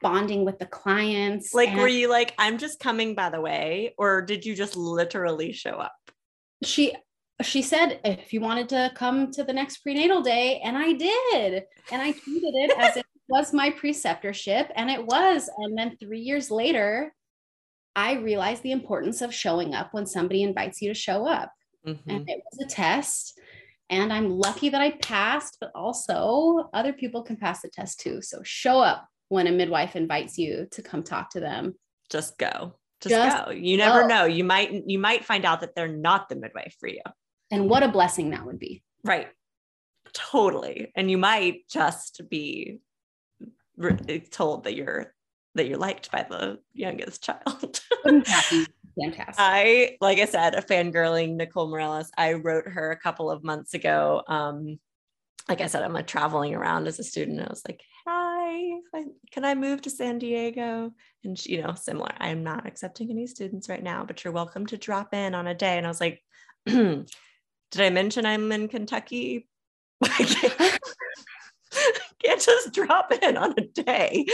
bonding with the clients. Like, and- were you like, I'm just coming by the way? Or did you just literally show up? she she said if you wanted to come to the next prenatal day and i did and i treated it as it was my preceptorship and it was and then three years later i realized the importance of showing up when somebody invites you to show up mm-hmm. and it was a test and i'm lucky that i passed but also other people can pass the test too so show up when a midwife invites you to come talk to them just go just, just go you never go. know you might you might find out that they're not the midwife for you and what a blessing that would be. Right. Totally. And you might just be re- told that you're that you're liked by the youngest child. <laughs> Fantastic. I, like I said, a fangirling Nicole Morales. I wrote her a couple of months ago. Um, like I said, I'm like traveling around as a student. I was like, hi, can I move to San Diego? And she, you know, similar. I'm not accepting any students right now, but you're welcome to drop in on a day. And I was like, <clears throat> did I mention I'm in Kentucky? <laughs> <laughs> I can't, just drop in on a day,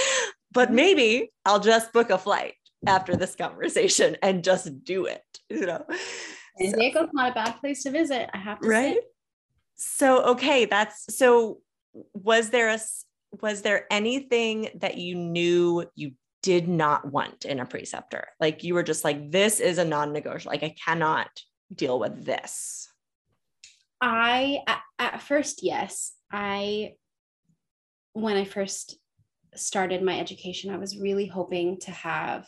but maybe I'll just book a flight after this conversation and just do it, you know? San Diego's not a bad place to visit. I have to right? say. So okay, that's so was there a was there anything that you knew you did not want in a preceptor? Like you were just like, this is a non-negotiable. Like I cannot deal with this. I at, at first, yes. I when I first started my education, I was really hoping to have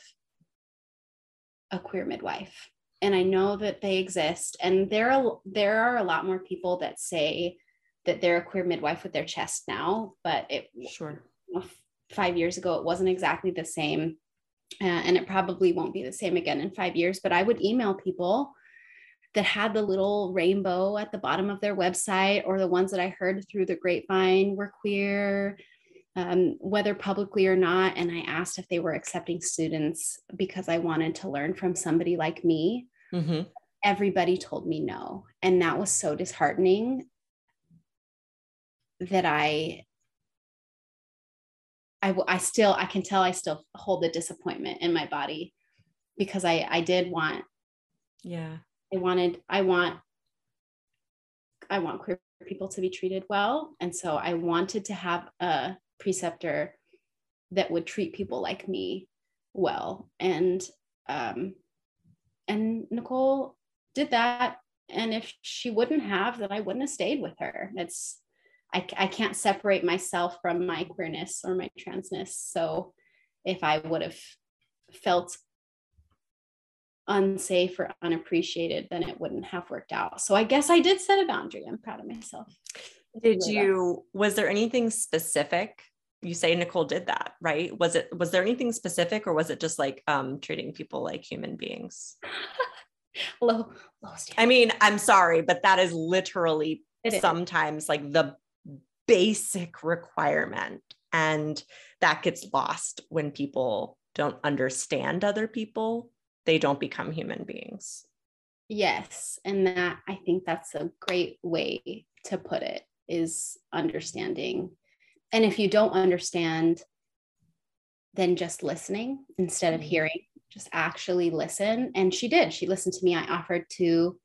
a queer midwife. And I know that they exist. And there are there are a lot more people that say that they're a queer midwife with their chest now, but it Sure. five years ago it wasn't exactly the same uh, and it probably won't be the same again in five years but i would email people that had the little rainbow at the bottom of their website or the ones that i heard through the grapevine were queer um, whether publicly or not and i asked if they were accepting students because i wanted to learn from somebody like me Mhm. everybody told me no and that was so disheartening that I. I, I still i can tell i still hold the disappointment in my body because i i did want Yeah. i wanted i want i want queer people to be treated well and so i wanted to have a preceptor that would treat people like me well. And um and nicole did that. And if she wouldn't have then i wouldn't have stayed with her. It's I, I can't separate myself from my queerness or my transness. So if i would have felt unsafe or unappreciated then it wouldn't have worked out. So i guess i did set a boundary. I'm proud of myself. Did you was there anything specific? You say Nicole did that, right? Was it was there anything specific or was it just like um treating people like human beings? <laughs> low low standard. I mean, I'm sorry, but that is literally It is. sometimes like the basic requirement and that gets lost when people don't understand other people they don't become human beings Yes. And that I think that's a great way to put it is understanding. And if you don't understand, then just listening instead of Mhm. hearing, just actually listen. And she did. She listened to me. I offered to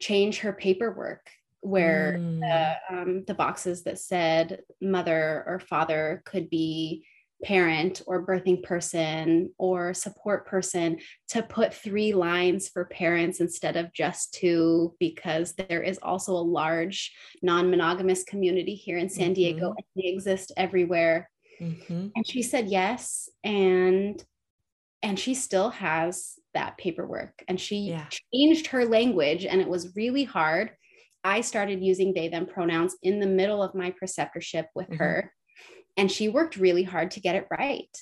change her paperwork where Mm. the, um, the boxes that said mother or father could be parent or birthing person or support person to put three lines for parents instead of just two because there is also a large non-monogamous community here in San Diego Mhm. and they exist everywhere Mhm. and she said yes and and she still has that paperwork and she Yeah. changed her language and it was really hard i started using they them pronouns in the middle of my preceptorship with Mhm. her and she worked really hard to get it right.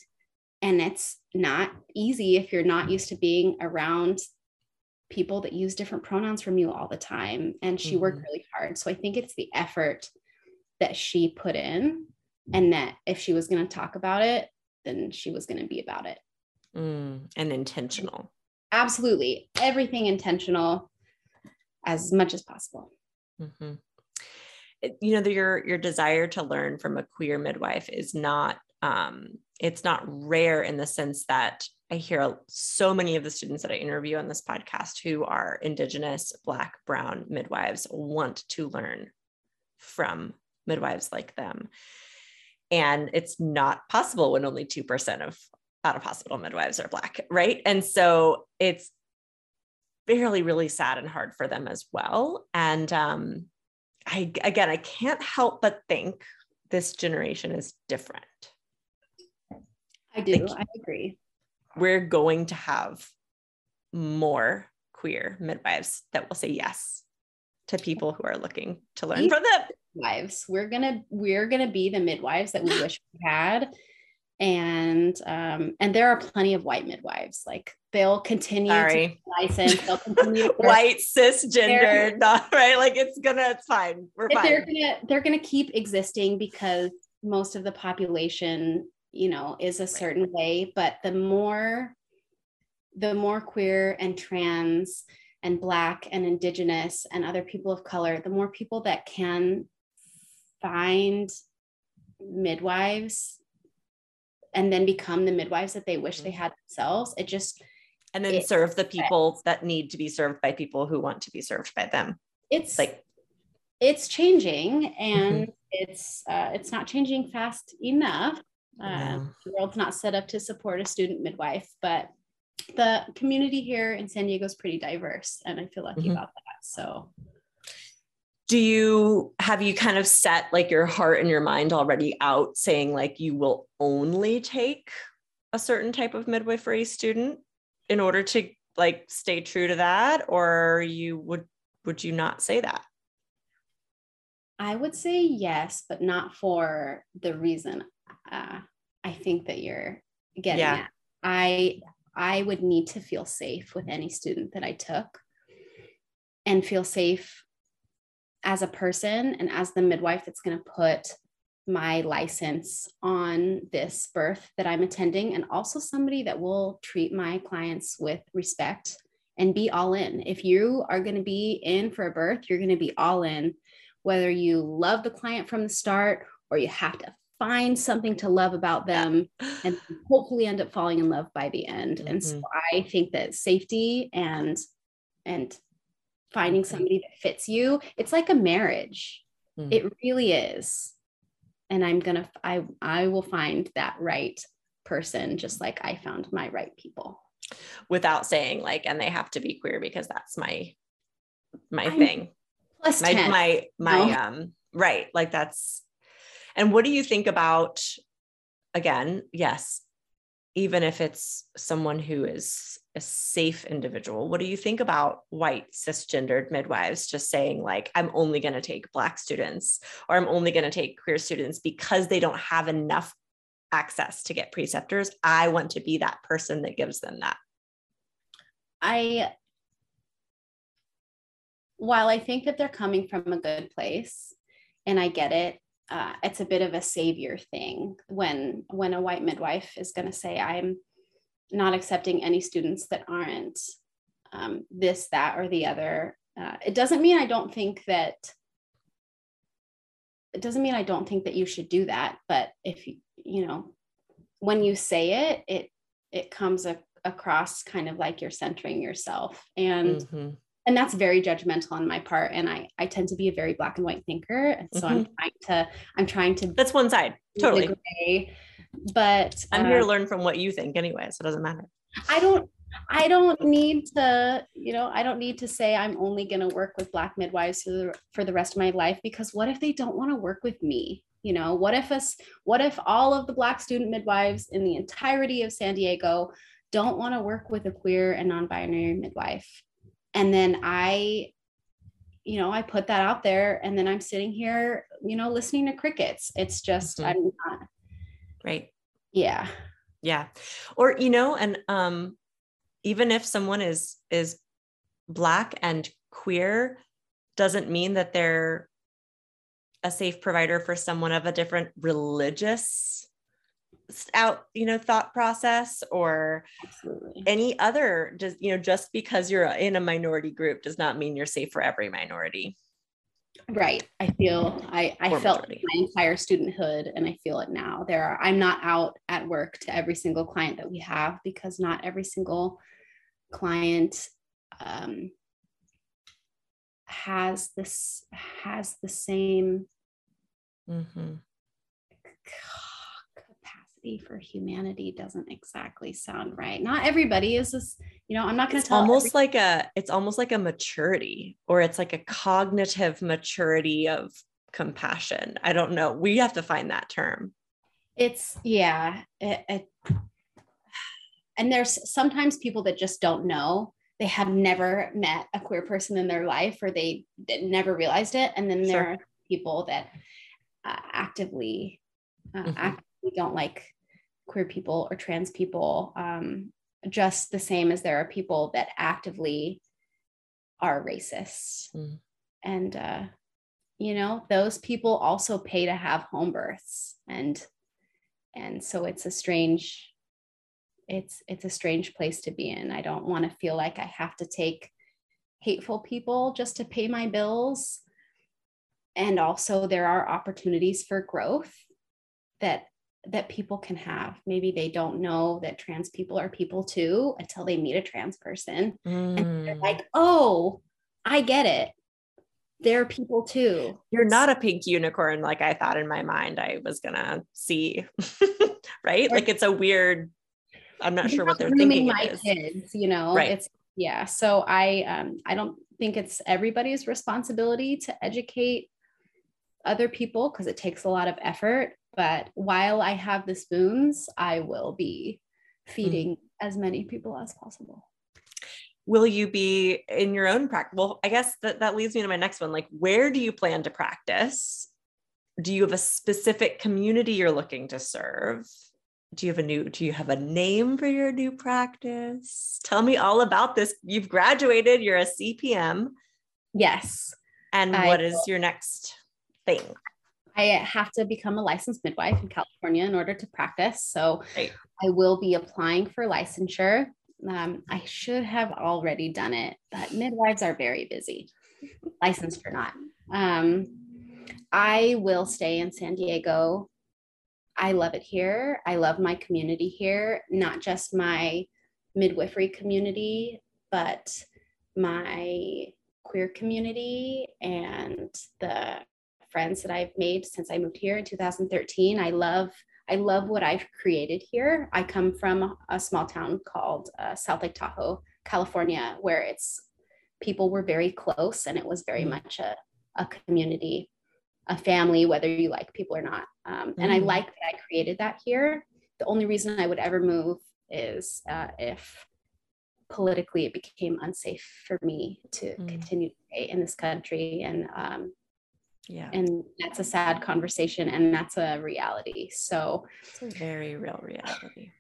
And it's not easy if you're not used to being around people that use different pronouns from you all the time. And she worked Mhm. really hard. So i think it's the effort that she put in and that if she was going to talk about it then she was going to be about it. Mm, and intentional. Absolutely. Everything intentional as much as possible. Mhm. You know the, your your desire to learn from a queer midwife is not um it's not rare in the sense that i hear so many of the students that i interview on this podcast who are indigenous black brown midwives want to learn from midwives like them. And it's not possible when only 2% of out of hospital midwives are black right? And so it's really really sad and hard for them as well. And um i again i can't help but think this generation is different. I do. You. i agree. we're going to have more queer midwives that will say yes to people who are looking to learn from them. wives we're gonna we're gonna be the midwives that we <gasps> wish we had and um and there are plenty of white midwives like they'll continue sorry. be licensed they'll continue to <laughs> white cisgender, not right? Like it's gonna it's fine. We're But they're gonna they're gonna keep existing because most of the population you know is a certain way. But the more the more queer and trans and black and indigenous and other people of color the more people that can find midwives and then become the midwives that they wish they had themselves it just and then It's serve the people that need to be served by people who want to be served by them it's like it's changing and Mm-hmm. it's uh, it's not changing fast enough uh, No. the world's not set up to support a student midwife but the community here in san diego is pretty diverse and i feel lucky Mhm. about that so do you have you kind of set like your heart and your mind already out saying like you will only take a certain type of midwifery student in order to like stay true to that? Or you would would you not say that? I would say yes but not for the reason uh, i think that you're getting Yeah. at. I i would need to feel safe with any student that i took and feel safe as a person and as the midwife that's going to put my license on this birth that I'm attending, and also somebody that will treat my clients with respect and be all in. If you are going to be in for a birth, you're going to be all in, whether you love the client from the start or you have to find something to love about them and hopefully end up falling in love by the end. And so mm-hmm. I think that safety and and finding somebody that fits you, it's like a marriage. Mm. It really is. And I'm gonna I I will find that right person just like I found my right people. without saying like and they have to be queer because that's my my I'm thing Plus my 10. my my um right like that's and what do you think about again yes even if it's someone who is a safe individual. What do you think about white cisgendered midwives just saying like i'm only going to take black students or i'm only going to take queer students because they don't have enough access to get preceptors? I want to be that person that gives them that. I while I think that they're coming from a good place and I get it, uh, it's a bit of a savior thing when when a white midwife is going to say I'm not accepting any students that aren't um, this, that, or the other. Uh, it doesn't mean I don't think that it doesn't mean I don't think that you should do that, but if you you know when you say it, it it comes a, across kind of like you're centering yourself. And Mhm. and that's very judgmental on my part and i i tend to be a very black and white thinker. And so i'm trying to i'm trying to that's one side. Totally but i'm here to um, learn from what you think anyway so it doesn't matter. I don't i don't need to you know i don't need to say i'm only going to work with black midwives for the, for the rest of my life because what if they don't want to work with me? You know what if us what if all of the black student midwives in the entirety of san diego don't want to work with a queer and non-binary midwife? And then i you know i put that out there and then i'm sitting here you know listening to crickets. It's just Mhm. i'm not right? Yeah. Yeah. Or you know and um even if someone is is black and queer doesn't mean that they're a safe provider for someone of a different religious out you know thought process or absolutely. any other just you know just because you're in a minority group does not mean you're safe for every minority Right. I feel I, I Or felt majority. my entire studenthood and I feel it now. There are I'm not out at work to every single client that we have because not every single client um, has this has the same Mhm. Capacity for humanity doesn't exactly sound right. Not everybody is this, you know, I'm not going to tell almost every- like a it's almost like a maturity or it's like a cognitive maturity of compassion i don't know we have to find that term it's yeah it, it, and there's sometimes people that just don't know they have never met a queer person in their life or they, never realized it and then there Sure. are people that uh, actively uh, Mhm. actively don't like queer people or trans people um, just the same as there are people that actively are racist. Mm. and uh, you know those people also pay to have home births. And and so it's a strange it's it's a strange place to be in. I don't want to feel like i have to take hateful people just to pay my bills. And also there are opportunities for growth that that people can have. Maybe they don't know that trans people are people too until they meet a trans person. Mm. And they're mm. like, oh, I get it. They're people too. You're not a pink unicorn like I thought in my mind I was gonna see. <laughs> right? Or, like it's a weird, I'm not sure what they're thinking. My kids, you know, right. it's yeah. So I um I don't think it's everybody's responsibility to educate other people because it takes a lot of effort but while I have the spoons, I will be feeding mm. as many people as possible. Will you be in your own practice? Well, I guess that, that leads me to my next one. Like, where do you plan to practice? Do you have a specific community you're looking to serve? do you have a new do you have a name for your new practice tell me all about this you've graduated you're a cpm yes and I what is your next thing I have to become a licensed midwife in California in order to practice. So right. I will be applying for licensure. Um, I should have already done it, but midwives are very busy, licensed or not. Um, I will stay in San Diego. I love it here. I love my community here, not just my midwifery community, but my queer community and the friends that I've made since I moved here in 2013. I love I love what I've created here. I come from a small town called uh, South Lake Tahoe, California, where it's people were very close and it was very mm. much a, a community, a family, whether you like people or not. Um, and I mm. like that I created that here. The only reason I would ever move is uh, if politically it became unsafe for me to mm. continue to stay in this country and um, yeah. And that's a sad conversation and that's a reality. So it's a very real reality.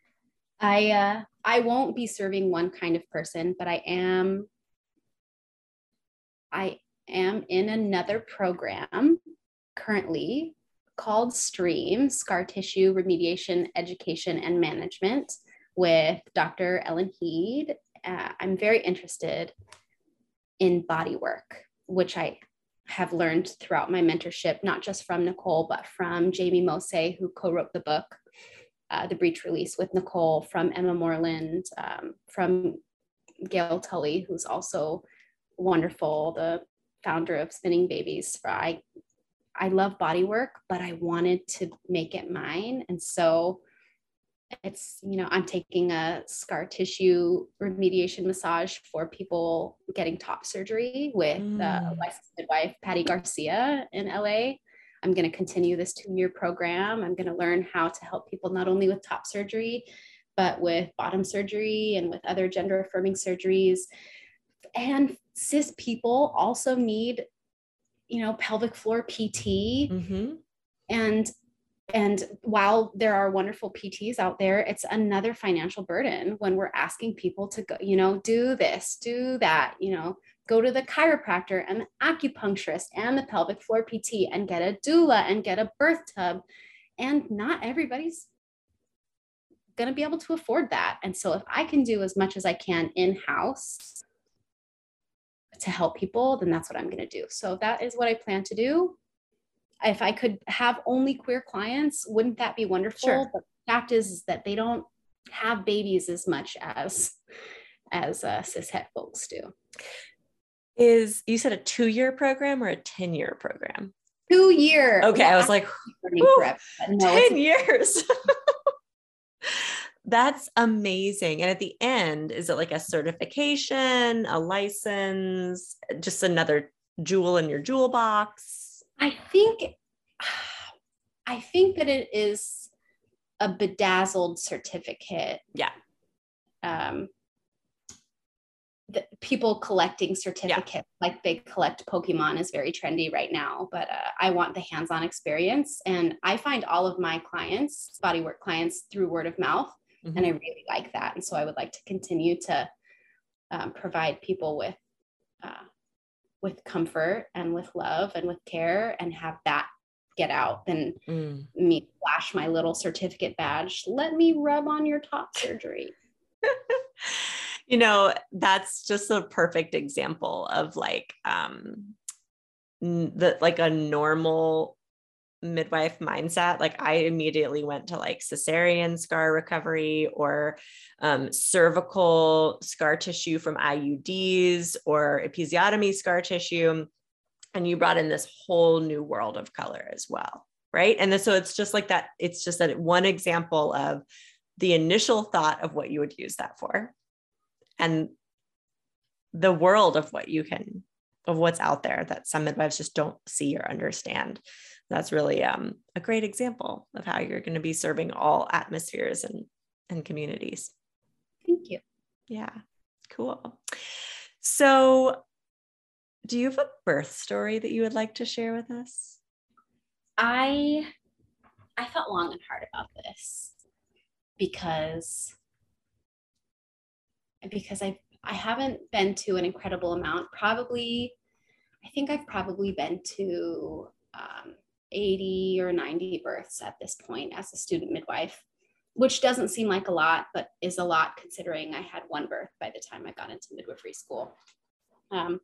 I uh i won't be serving one kind of person but i am i am in another program currently called stream scar tissue remediation education and management with dr ellen heed. Uh, i'm very interested in body work which i have learned throughout my mentorship, not just from Nicole, but from Jamie Mose, who co wrote the book, uh, The Breech Release with Nicole, from Emma Moreland, um, from Gail Tully, who's also wonderful, the founder of Spinning Babies. I, I love body work, but I wanted to make it mine. And so it's you know i'm taking a scar tissue remediation massage for people getting top surgery with mm. uh, licensed midwife patty garcia in la i'm going to continue this two year program i'm going to learn how to help people not only with top surgery but with bottom surgery and with other gender affirming surgeries and cis people also need you know pelvic floor pt mm-hmm. and and while there are wonderful PTs out there, it's another financial burden when we're asking people to go, you know, do this, do that, you know, go to the chiropractor and the acupuncturist and the pelvic floor PT and get a doula and get a birth tub. And not everybody's going to be able to afford that. And so if I can do as much as I can in house to help people, then that's what I'm going to do. So that is what I plan to do if I could have only queer clients, wouldn't that be wonderful? Sure. But the fact is, is that they don't have babies as much as as uh, cis het folks do. Is you said a two year program or a 10 year program? Two year. Okay. I was like, no, 10 years. <laughs> That's amazing. And at the end, is it like a certification, a license, just another jewel in your jewel box? I think I think that it is a bedazzled certificate. Yeah. Um, the people collecting certificates yeah. like they collect Pokemon is very trendy right now, but uh, I want the hands-on experience. And I find all of my clients, bodywork clients, through word of mouth, mm-hmm. and I really like that. And so I would like to continue to um, provide people with uh, with comfort and with love and with care and have that get out than mm. me flash my little certificate badge. Let me rub on your top surgery. <laughs> <laughs> you know, that's just a perfect example of like um the like a normal midwife mindset like i immediately went to like cesarean scar recovery or um, cervical scar tissue from iuds or episiotomy scar tissue. And you brought in this whole new world of color as well right? And then, so it's just like that it's just that one example of the initial thought of what you would use that for and the world of what you can of what's out there that some midwives just don't see or understand that's really um, a great example of how you're going to be serving all atmospheres and, and communities. Thank you. Yeah cool. So do you have a birth story that you would like to share with us? I i thought long and hard about this because because I I haven't been to an incredible amount. Probably, I think I've probably been to um, 80 or 90 births at this point as a student midwife, which doesn't seem like a lot, but is a lot considering I had one birth by the time I got into midwifery school. Um,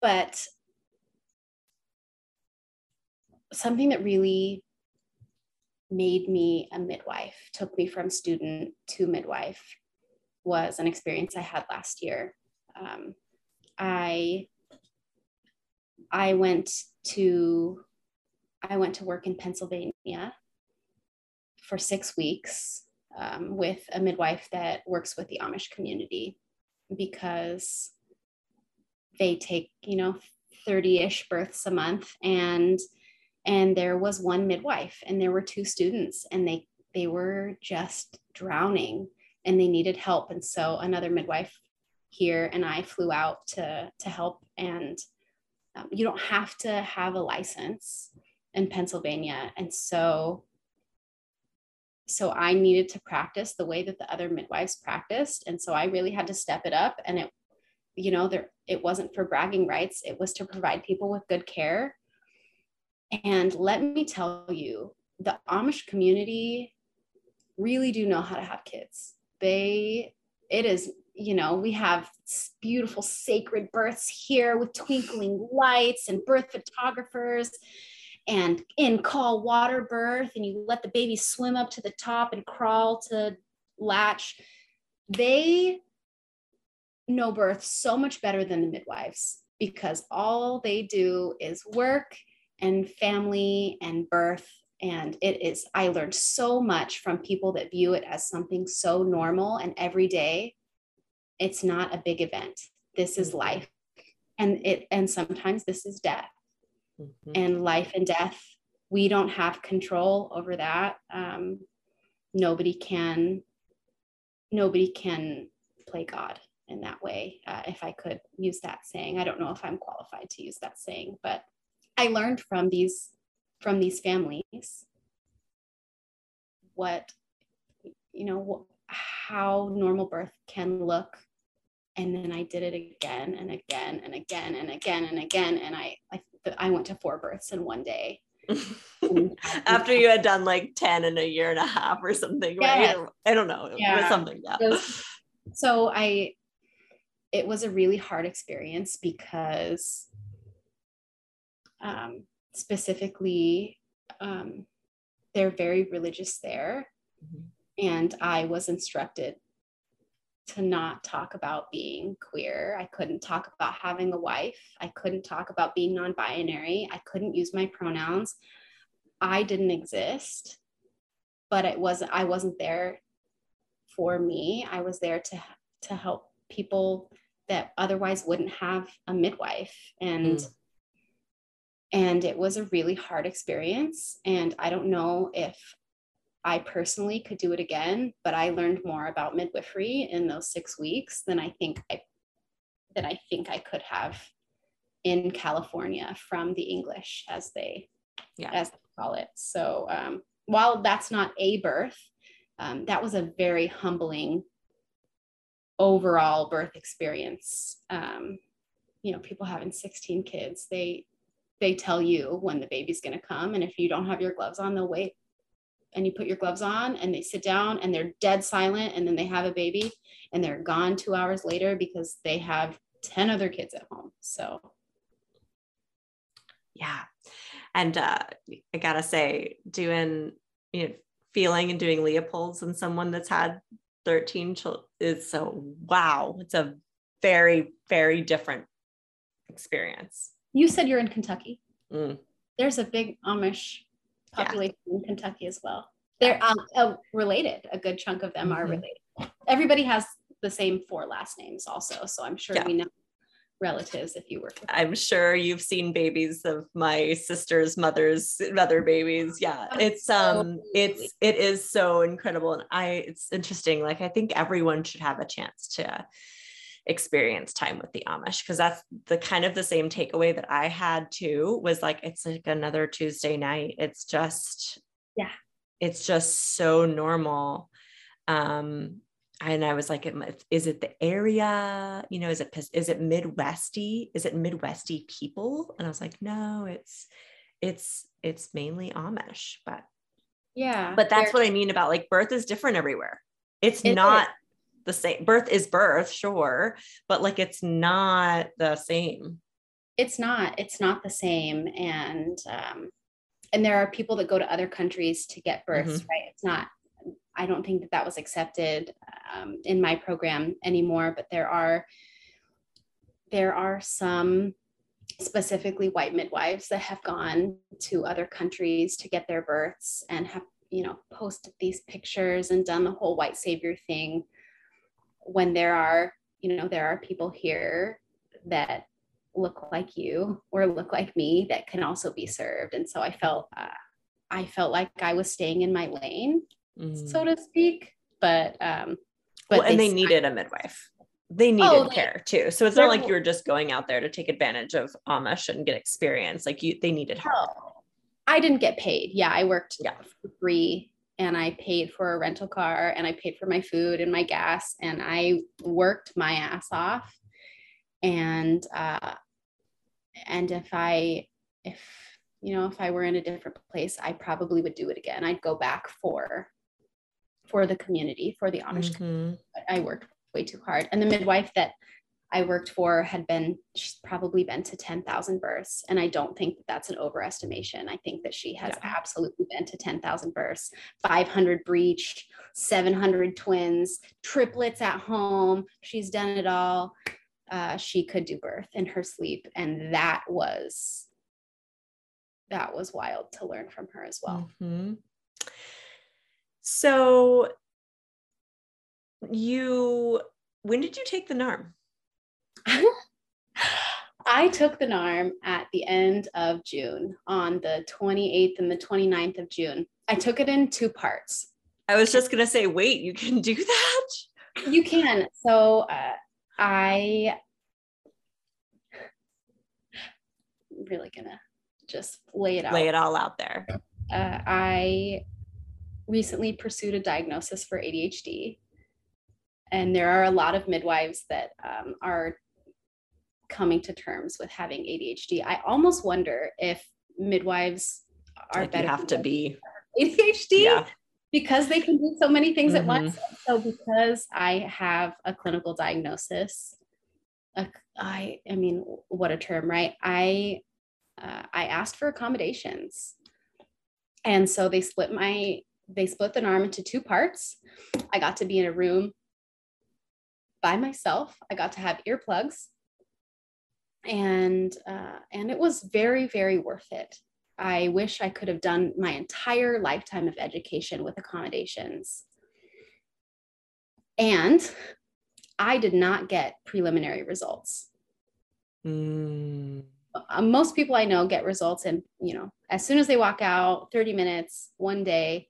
but something that really made me a midwife, took me from student to midwife, was an experience I had last year. Um, I I went to I went to work in Pennsylvania for six weeks um, with a midwife that works with the Amish community because they take you know 30-ish births a month. And and there was one midwife and there were two students and they they were just drowning and they needed help. And so another midwife here and i flew out to to help. And um, you don't have to have a license in pennsylvania. And so so i needed to practice the way that the other midwives practiced. And so i really had to step it up. And it you know there it wasn't for bragging rights. It was to provide people with good care. And let me tell you, the Amish community really do know how to have kids. They, it is, you know, we have beautiful sacred births here with twinkling lights and birth photographers and in call water birth, and you let the baby swim up to the top and crawl to latch. They know birth so much better than the midwives because all they do is work and family and birth. And it is, I learned so much from people that view it as something so normal and everyday. It's not a big event. This is mm-hmm. life. And it, and sometimes this is death. Mm-hmm. And life and death, we don't have control over that. Um, nobody can, nobody can play God in that way. Uh, if I could use that saying, I don't know if I'm qualified to use that saying, but I learned from these from these families what you know how normal birth can look and then I did it again and again and again and again and again and I I, I went to four births in one day <laughs> after you had done like 10 in a year and a half or something right I don't know yeah. something yeah. so I it was a really hard experience because um, specifically, um, they're very religious there. Mm-hmm. And I was instructed to not talk about being queer. I couldn't talk about having a wife. I couldn't talk about being non binary. I couldn't use my pronouns. I didn't exist, but it wasn't, I wasn't there for me. I was there to, to help people that otherwise wouldn't have a midwife. And mm and it was a really hard experience. And I don't know if I personally could do it again, but I learned more about midwifery in those six weeks than I think I than I think I could have in California from the English as they yeah. as they call it. So um, while that's not a birth, um, that was a very humbling overall birth experience. Um, you know, people having 16 kids, they they tell you when the baby's going to come. And if you don't have your gloves on, they'll wait. And you put your gloves on and they sit down and they're dead silent. And then they have a baby and they're gone two hours later because they have 10 other kids at home. So, yeah. And uh, I gotta say, doing you know, feeling and doing Leopold's and someone that's had 13 children is so wow. It's a very, very different experience. You said you're in Kentucky. Mm. There's a big Amish population yeah. in Kentucky as well. They're um, uh, related. A good chunk of them mm-hmm. are related. Everybody has the same four last names also. So I'm sure yeah. we know relatives if you work with. I'm sure you've seen babies of my sister's mother's mother babies. Yeah. It's um it's it is so incredible. And I it's interesting. Like I think everyone should have a chance to experience time with the Amish because that's the kind of the same takeaway that I had too was like it's like another Tuesday night. It's just yeah. It's just so normal. Um and I was like, is it the area? You know, is it is it Midwesty? Is it Midwesty people? And I was like, no, it's it's it's mainly Amish, but yeah. But that's what I mean about like birth is different everywhere. It's it not. The same. Birth is birth, sure, but like it's not the same. It's not. It's not the same, and um, and there are people that go to other countries to get births, mm-hmm. right? It's not I don't think that that was accepted um, in my program anymore, but there are there are some specifically white midwives that have gone to other countries to get their births and have you know posted these pictures and done the whole white savior thing when there are you know there are people here that look like you or look like me that can also be served and so i felt uh, i felt like i was staying in my lane mm. so to speak. But um, but well, and they, they needed a midwife. They needed oh, care too. So it's not like you were just going out there to take advantage of Amish and get experience. Like you, they needed help. I didn't get paid. Yeah, I worked yeah. for free and I paid for a rental car and I paid for my food and my gas and I worked my ass off. And uh, and if I if you know if I were in a different place, I probably would do it again. I'd go back for for the community, for the Amish mm-hmm. community. I worked way too hard. And the midwife that I worked for had been, she's probably been to 10,000 births. And I don't think that that's an overestimation. I think that she has yeah. absolutely been to 10,000 births, 500 breech, 700 twins, triplets at home. She's done it all. Uh, she could do birth in her sleep. And that was, that was wild to learn from her as well. Mm-hmm. So you when did you take the NARM? <laughs> I took the NARM at the end of June on the 28th and the 29th of June. I took it in two parts. I was just going to say, wait, you can do that? You can. So uh, I am really going to just lay it out. Lay it all out there. Uh, I recently pursued a diagnosis for ADHD. And there are a lot of midwives that um, are coming to terms with having ADHD. I almost wonder if midwives are like better. have to be ADHD yeah. because they can do so many things mm-hmm. at once. So because I have a clinical diagnosis, I I mean, what a term, right? I uh, I asked for accommodations, and so they split my they split the NARM into two parts. I got to be in a room by myself. I got to have earplugs, and uh, and it was very very worth it. I wish I could have done my entire lifetime of education with accommodations. And I did not get preliminary results. Mm. most people I know get results in, you know, as soon as they walk out, 30 minutes, one day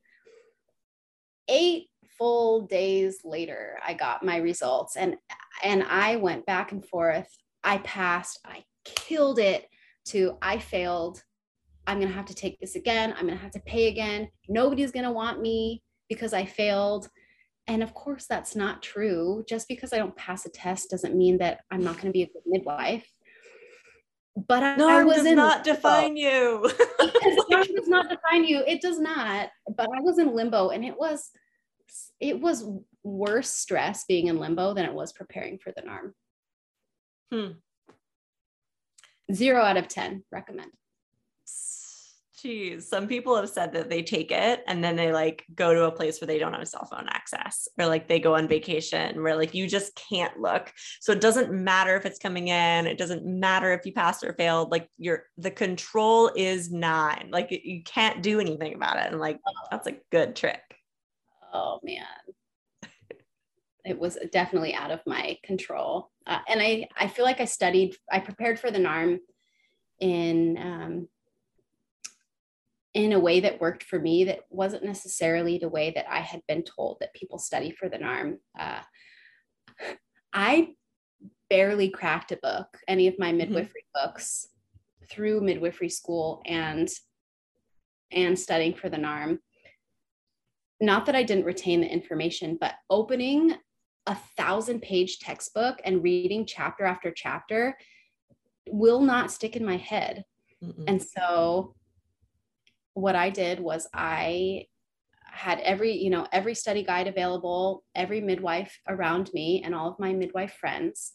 eight full days later i got my results and and i went back and forth i passed i killed it to i failed i'm going to have to take this again i'm going to have to pay again nobody's going to want me because i failed and of course that's not true just because i don't pass a test doesn't mean that i'm not going to be a good midwife but I, I was does in not limbo. define you. it <laughs> does not define you. It does not. But I was in limbo, and it was it was worse stress being in limbo than it was preparing for the NARM. Hmm. Zero out of ten recommend. Geez, some people have said that they take it and then they like go to a place where they don't have cell phone access or like they go on vacation where like you just can't look. So it doesn't matter if it's coming in, it doesn't matter if you passed or failed. Like your the control is nine. Like you can't do anything about it. And like that's a good trick. Oh man. It was definitely out of my control. Uh, and I I feel like I studied, I prepared for the NARM in um, in a way that worked for me that wasn't necessarily the way that I had been told that people study for the NARM. Uh, I barely cracked a book, any of my mm-hmm. midwifery mm-hmm. books through midwifery school and and studying for the NARM. Not that I didn't retain the information, but opening a thousand page textbook and reading chapter after chapter will not stick in my head. Mm-mm. And so what I did was I had every, you know, every study guide available, every midwife around me and all of my midwife friends.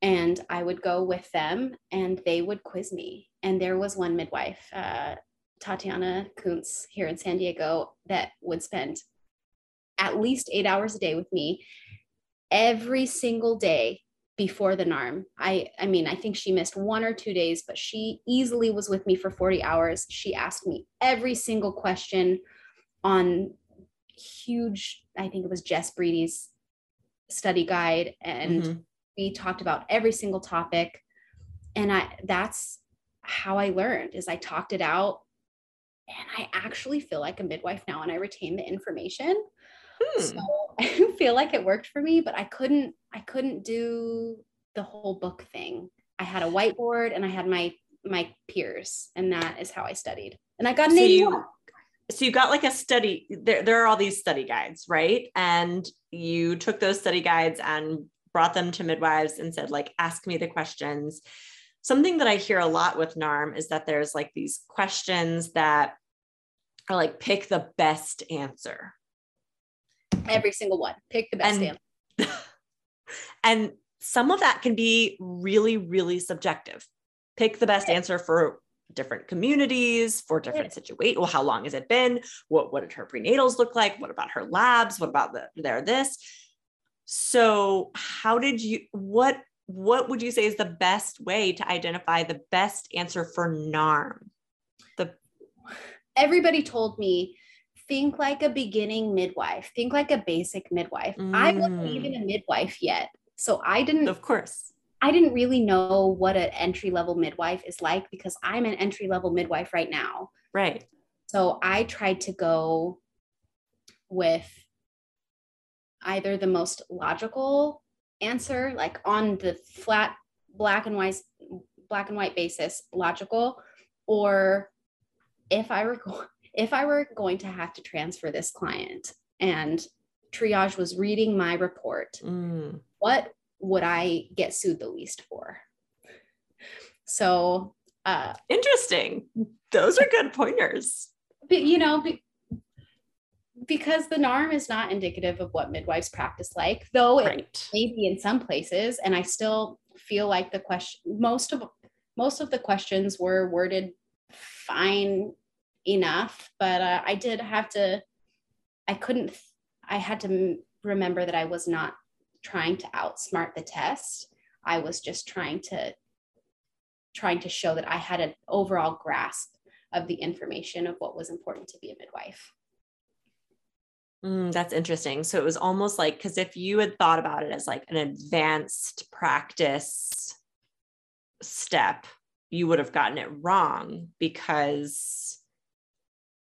And I would go with them and they would quiz me. And there was one midwife, uh, Tatiana Kuntz here in San Diego, that would spend at least eight hours a day with me every single day before the NARM. I I mean, I think she missed one or two days, but she easily was with me for 40 hours. She asked me every single question on huge, I think it was Jess Breedy's study guide and mm-hmm. we talked about every single topic and I that's how I learned is I talked it out and I actually feel like a midwife now and I retain the information Hmm. So <laughs> I feel like it worked for me, but I couldn't I couldn't do the whole book thing. I had a whiteboard and I had my my peers, and that is how I studied. And I got an so 81. You, so you got like a study. There, there are all these study guides, right? And you took those study guides and brought them to midwives and said, like, ask me the questions. Something that I hear a lot with NARM is that there's like these questions that are like pick the best answer, Every single one. Pick the best and, answer. <laughs> and some of that can be really, really subjective. Pick the best answer for different communities, for different situations. Well, how long has it been? What, what did her prenatals look like? What about her labs? What about the, their this? So how did you, what, what would you say is the best way to identify the best answer for NARM? The everybody told me think like a beginning midwife, think like a basic midwife. Mm. I wasn't even a midwife yet. So I didn't, of course, I didn't really know what an entry level midwife is like because I'm an entry level midwife right now. Right. So I tried to go with either the most logical answer, like on the flat black and white black and white basis, logical, or if I were <laughs> if I were going to have to transfer this client and triage was reading my report, mm. what would I get sued the least for? So, uh, interesting. Those are good pointers. But, you know, be, because the NARM is not indicative of what midwives practice like, though it right. may be in some places. And I still feel like the question, most of most of the questions were worded fine enough, but uh, I did have to, I couldn't, I had to remember that I was not trying to outsmart the test. I was just trying to, trying to show that I had an overall grasp of the information of what was important to be a midwife. Mm, that's interesting. So it was almost like, because if you had thought about it as like an advanced practice step, you would have gotten it wrong because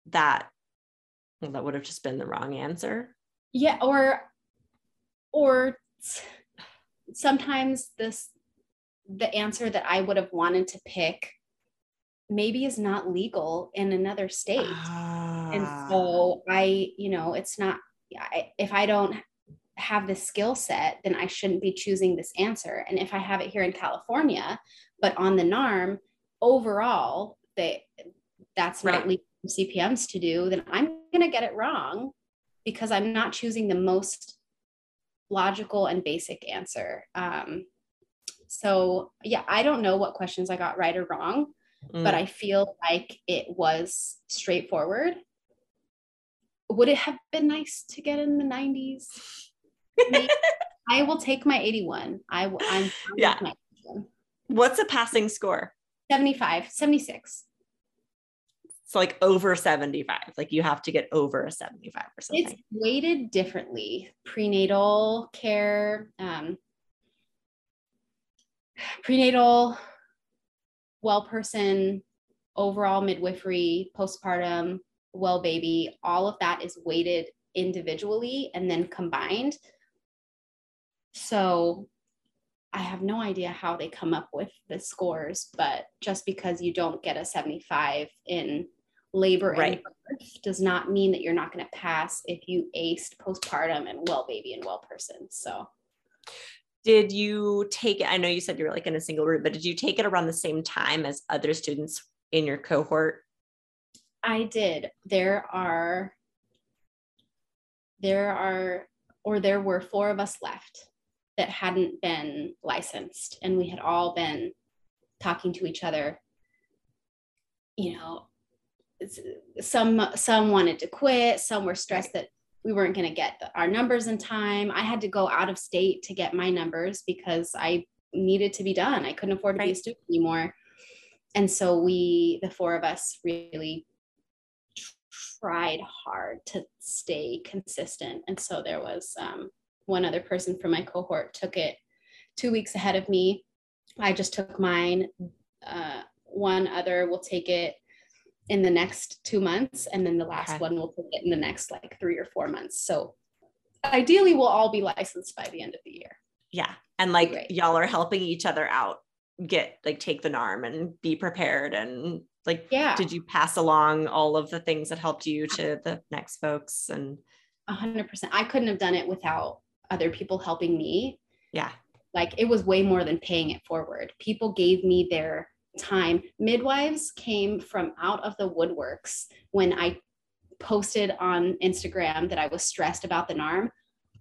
that well, that would have just been the wrong answer. Yeah, or or sometimes this the answer that I would have wanted to pick maybe is not legal in another state. Ah. And so I, you know, it's not I, if I don't have the skill set, then I shouldn't be choosing this answer. And if I have it here in California, but on the NARM, overall, they that's right. not legal CPMs to do, then I'm going to get it wrong because I'm not choosing the most logical and basic answer. Um, so, yeah, I don't know what questions I got right or wrong. mm. but I feel like it was straightforward. Would it have been nice to get in the 90s? <laughs> I will take my 81. I will, I'm, yeah. What's a passing score? 75, 76. It's like over 75. Like you have to get over a 75 or something. It's weighted differently. Prenatal care, um, prenatal, well person, overall midwifery, postpartum, well baby, all of that is weighted individually and then combined. So I have no idea how they come up with the scores, but just because you don't get a 75 in labor right. and birth does not mean that you're not going to pass if you aced postpartum and well baby and well person. So did you take it? I know you said you were like in a single room, but did you take it around the same time as other students in your cohort? I did. There are there are or there were four of us left that hadn't been licensed and we had all been talking to each other you know some some wanted to quit some were stressed that we weren't going to get the, our numbers in time i had to go out of state to get my numbers because i needed to be done i couldn't afford to right. be a student anymore and so we the four of us really tried hard to stay consistent and so there was um, one other person from my cohort took it two weeks ahead of me. I just took mine. Uh, one other will take it in the next two months, and then the last okay. one will take it in the next like three or four months. So ideally, we'll all be licensed by the end of the year. Yeah. And like y'all are helping each other out, get like take the NARM and be prepared. And like, yeah. Did you pass along all of the things that helped you to the next folks? And a hundred percent. I couldn't have done it without other people helping me. Yeah. Like it was way more than paying it forward. People gave me their time. Midwives came from out of the woodworks when I posted on Instagram that I was stressed about the NARM.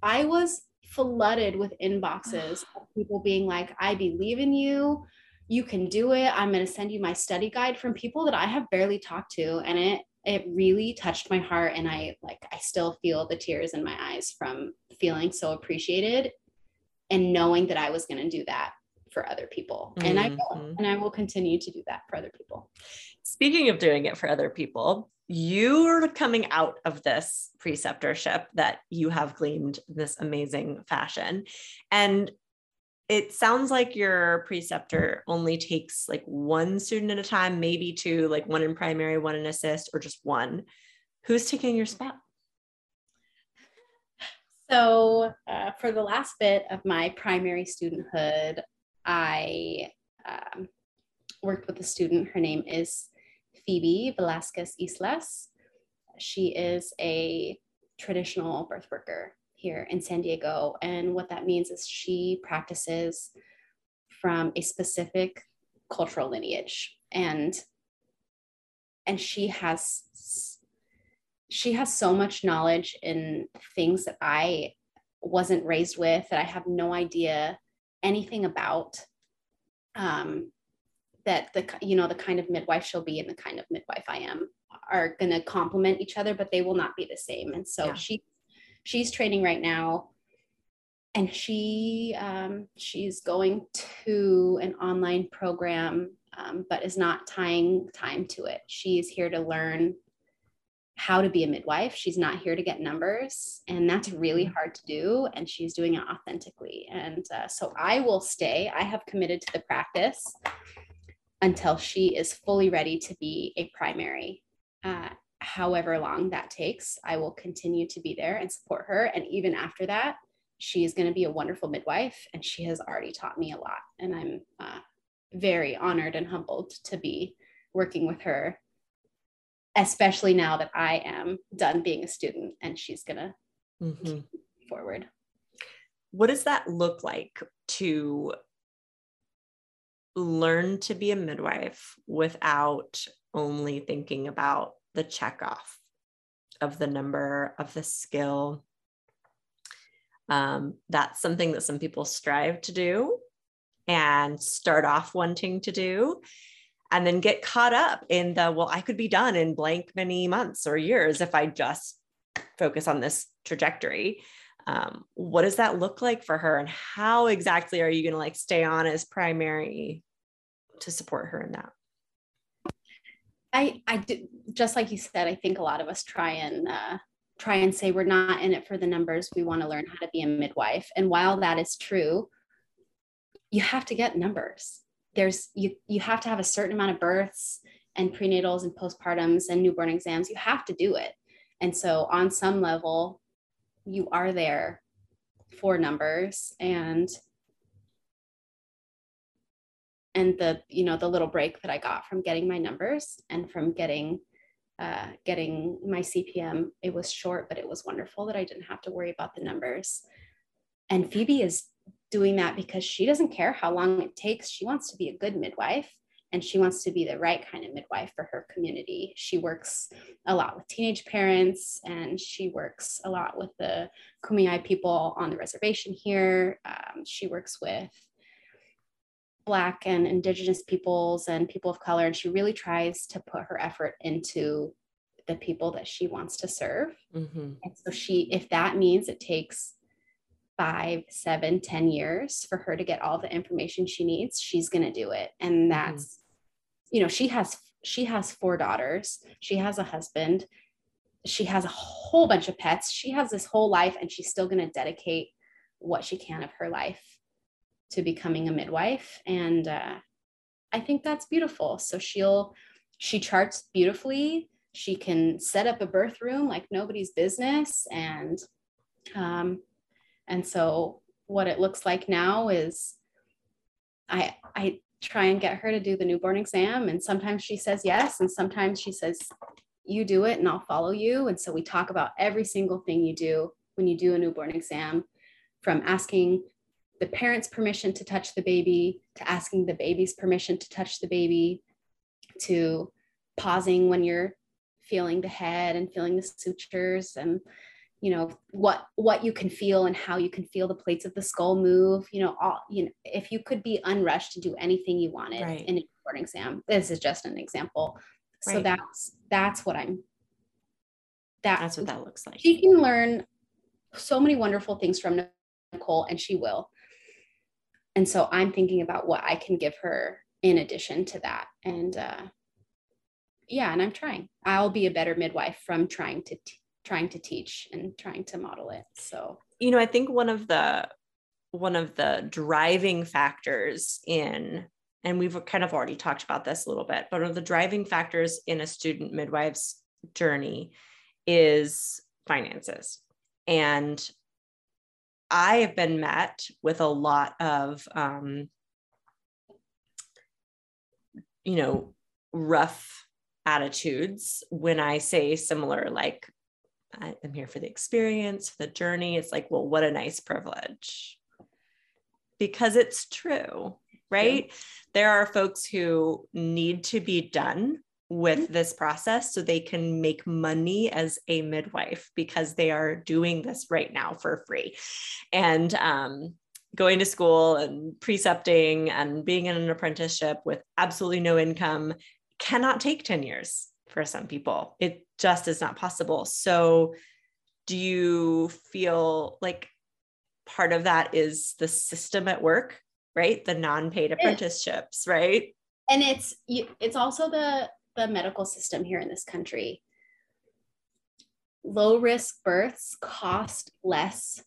I was flooded with inboxes <sighs> of people being like, I believe in you. You can do it. I'm going to send you my study guide from people that I have barely talked to. And it it really touched my heart and i like i still feel the tears in my eyes from feeling so appreciated and knowing that i was going to do that for other people mm-hmm. and i will mm-hmm. and i will continue to do that for other people speaking of doing it for other people you're coming out of this preceptorship that you have gleaned this amazing fashion and it sounds like your preceptor only takes like one student at a time, maybe two, like one in primary, one in assist, or just one. Who's taking your spot? So, uh, for the last bit of my primary studenthood, I um, worked with a student. Her name is Phoebe Velasquez Islas. She is a traditional birth worker here in San Diego. And what that means is she practices from a specific cultural lineage and and she has she has so much knowledge in things that I wasn't raised with that I have no idea anything about um, that the you know the kind of midwife she'll be and the kind of midwife I am are going to complement each other but they will not be the same. And so yeah. she she's training right now. And she um, she's going to an online program um, but is not tying time to it. She's here to learn how to be a midwife she's not here to get numbers and that's really mm-hmm. hard to do and she's doing it authentically and uh, so i will stay i have committed to the practice until she is fully ready to be a primary uh, however long that takes, I will continue to be there and support her. And even after that, she is going to be a wonderful midwife. And she has already taught me a lot. And I'm uh, very honored and humbled to be working with her, especially now that I am done being a student and she's going to mm-hmm. forward. What does that look like to learn to be a midwife without only thinking about the check off of the number of the skill. Um, that's something that some people strive to do and start off wanting to do. And then get caught up in the well i could be done in blank many months or years if i just focus on this trajectory. Um, what does that look like for her and how exactly are you going to like stay on as primary to support her in that? I i do just like you said i think a lot of us try and uh, try and say we're not in it for the numbers. We want to learn how to be a midwife. And while that is true you have to get numbers there's you you have to have a certain amount of births and prenatals and postpartums and newborn exams. You have to do it. And so on some level you are there for numbers and and the you know the little break that i got from getting my numbers and from getting uh, getting my cpm it was short but it was wonderful that i didn't have to worry about the numbers. And phoebe is doing that because she doesn't care how long it takes she wants to be a good midwife and she wants to be the right kind of midwife for her community. She works a lot with teenage parents and she works a lot with the Kumeyaay people on the reservation here. Um, she works with Black and Indigenous peoples and people of color, and she really tries to put her effort into the people that she wants to serve. Mm-hmm. And so she, if that means it takes five, seven, ten years for her to get all the information she needs, she's going to do it. And mm-hmm. that's you know she has she has four daughters. She has a husband. She has a whole bunch of pets. She has this whole life and she's still going to dedicate what she can of her life to becoming a midwife. And uh, i think that's beautiful. So she'll she charts beautifully. She can set up a birth room like nobody's business. And um, and so what it looks like now is i i try and get her to do the newborn exam. And sometimes she says yes, and sometimes she says, You do it and I'll follow you. And so we talk about every single thing you do when you do a newborn exam from asking the parents' permission to touch the baby, to asking the baby's permission to touch the baby, to pausing when you're feeling the head and feeling the sutures and you know what what you can feel and how you can feel the plates of the skull move you know all you know if you could be unrushed to do anything you wanted right. in a board exam this is just an example. Right. so that's that's what i'm that, that's what that looks like. she can learn so many wonderful things from nicole and she will. And so i'm thinking about what i can give her in addition to that. And uh yeah and i'm trying. I'll be a better midwife from trying to t- trying to teach and trying to model it so. You know i think one of the one of the driving factors in and we've kind of already talked about this a little bit but one of the driving factors in a student midwife's journey is finances. And i have been met with a lot of um, you know rough attitudes when i say similar like I'm here for the experience, for the journey. It's like, well, what a nice privilege. Because it's true, right? Yeah. There are folks who need to be done with mm-hmm. this process so they can make money as a midwife because they are doing this right now for free. And um, going to school and precepting and being in an apprenticeship with absolutely no income cannot take 10 years for some people. It just is not possible. So, do you feel like part of that is the system at work, right? The non-paid apprenticeships, right? And it's it's also the the medical system here in this country. Low risk births cost less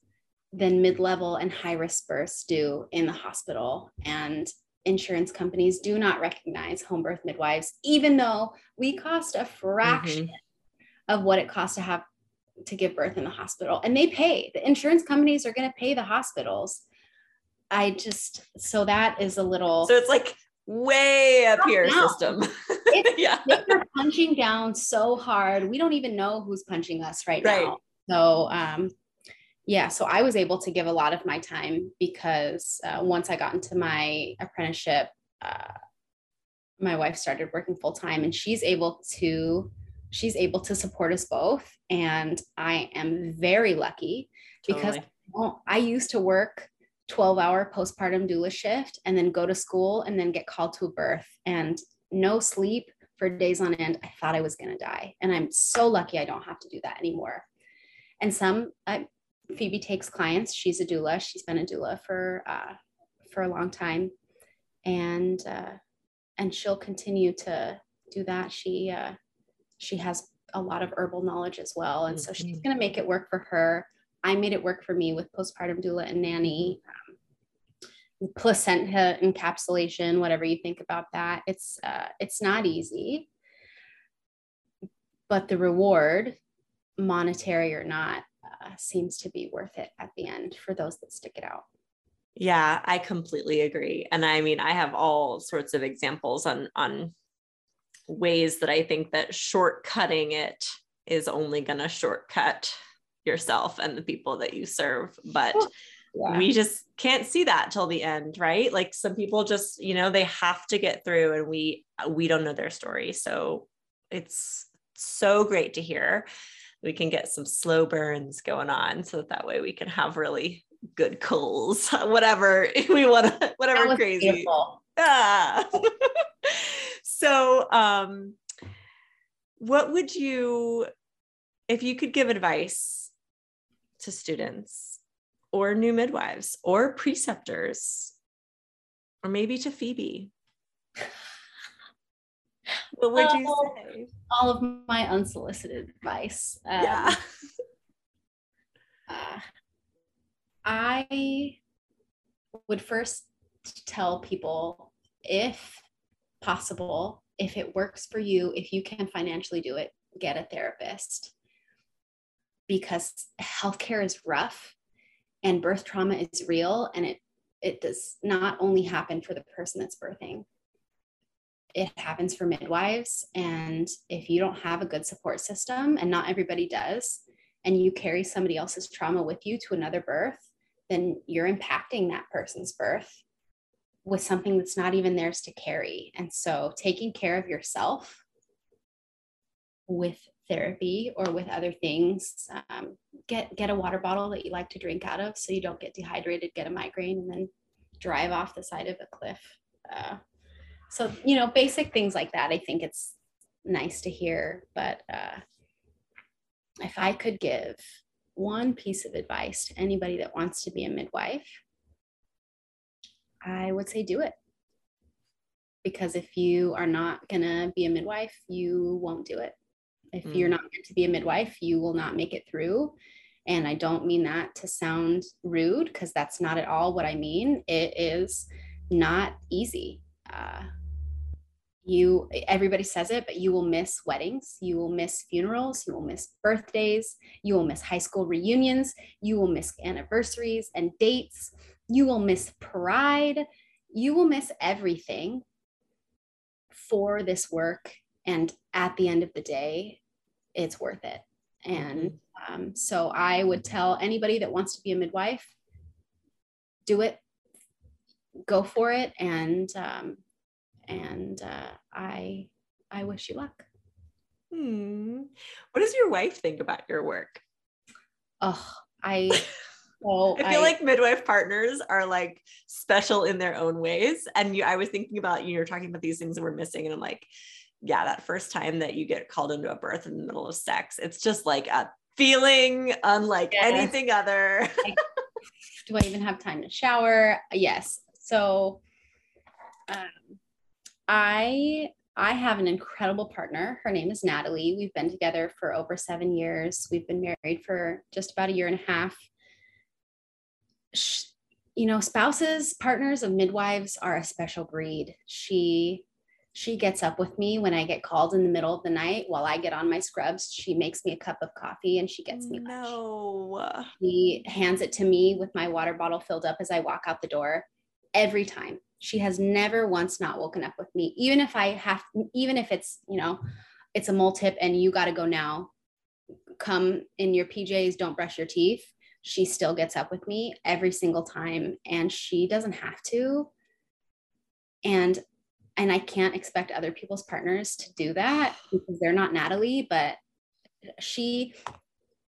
than mid level and high risk births do in the hospital. And insurance companies do not recognize home birth midwives, even though we cost a fraction mm-hmm. of what it costs to have to give birth in the hospital. And they pay, the insurance companies are going to pay the hospitals. I just, so that is a little. So it's like way up here system. <laughs> yeah. They're punching down so hard. We don't even know who's punching us right, right. now. So, um, yeah, so I was able to give a lot of my time because uh, once I got into my apprenticeship, uh, my wife started working full time, and she's able to she's able to support us both. And I am very lucky totally. because well, I used to work 12 hour postpartum doula shift and then go to school and then get called to a birth. And no sleep for days on end. I thought I was going to die. And I'm so lucky I don't have to do that anymore. And some, I, Phoebe takes clients. She's a doula. She's been a doula for, uh, for a long time. And, uh, and she'll continue to do that. She, uh, she has a lot of herbal knowledge as well. And so she's mm-hmm. going to make it work for her. I made it work for me with postpartum doula and nanny. Um, placenta encapsulation, whatever you think about that. It's uh, it's not easy, but the reward, monetary or not, uh, seems to be worth it at the end for those that stick it out. Yeah, I completely agree. And I mean, I have all sorts of examples on on ways that I think that shortcutting it is only going to shortcut yourself and the people that you serve. But yeah. we just can't see that till the end, right? Like some people just, you know, they have to get through and we we don't know their story. So it's so great to hear. We can get some slow burns going on so that, that way we can have really good coals, <laughs> whatever <laughs> we want to, whatever crazy. Beautiful. Ah. <laughs> so um what would you if you could give advice to students or new midwives or preceptors or maybe to phoebe what would you say? all of my unsolicited advice um, yeah. <laughs> uh, i would first tell people if possible, if it works for you, if you can financially do it, get a therapist. Because healthcare is rough and birth trauma is real and it it does not only happen for the person that's birthing it happens for midwives and if you don't have a good support system and not everybody does and you carry somebody else's trauma with you to another birth then you're impacting that person's birth with something that's not even theirs to carry. And so taking care of yourself with therapy or with other things, um, get get a water bottle that you like to drink out of so you don't get dehydrated, get a migraine, and then drive off the side of a cliff. Uh, so you know, basic things like that. I think it's nice to hear, but uh, if I could give one piece of advice to anybody that wants to be a midwife, I would say do it. Because if you are not going to be a midwife, you won't do it. If mm. you're not meant to be a midwife, you will not make it through. And I don't mean that to sound rude, because that's not at all what I mean. It is not easy. Uh, you everybody says it but you will miss weddings you will miss funerals you will miss birthdays you will miss high school reunions you will miss anniversaries and dates you will miss pride. You will miss everything for this work. And at the end of the day, it's worth it. And mm-hmm. um, so I would tell anybody that wants to be a midwife, do it, go for it. And, um, and uh, I, I wish you luck. Hmm. What does your wife think about your work? Oh, I <laughs> So I feel I, like midwife partners are like special in their own ways. And you, I was thinking about you, you're talking about these things that we're missing. And I'm like, yeah, that first time that you get called into a birth in the middle of sex, it's just like a feeling unlike yes. anything other. <laughs> like, do I even have time to shower? Yes. So um, I I have an incredible partner. Her name is Natalie. We've been together for over seven years. We've been married for just about a year and a half you know, spouses, partners of midwives are a special breed. She she gets up with me when I get called in the middle of the night while I get on my scrubs. She makes me a cup of coffee and she gets me no. lunch. She hands it to me with my water bottle filled up as I walk out the door every time. She has never once not woken up with me, even if I have, even if it's, you know, it's a multip and you got to go now. Come in your PJs, don't brush your teeth she still gets up with me every single time and she doesn't have to and and i can't expect other people's partners to do that because they're not natalie but she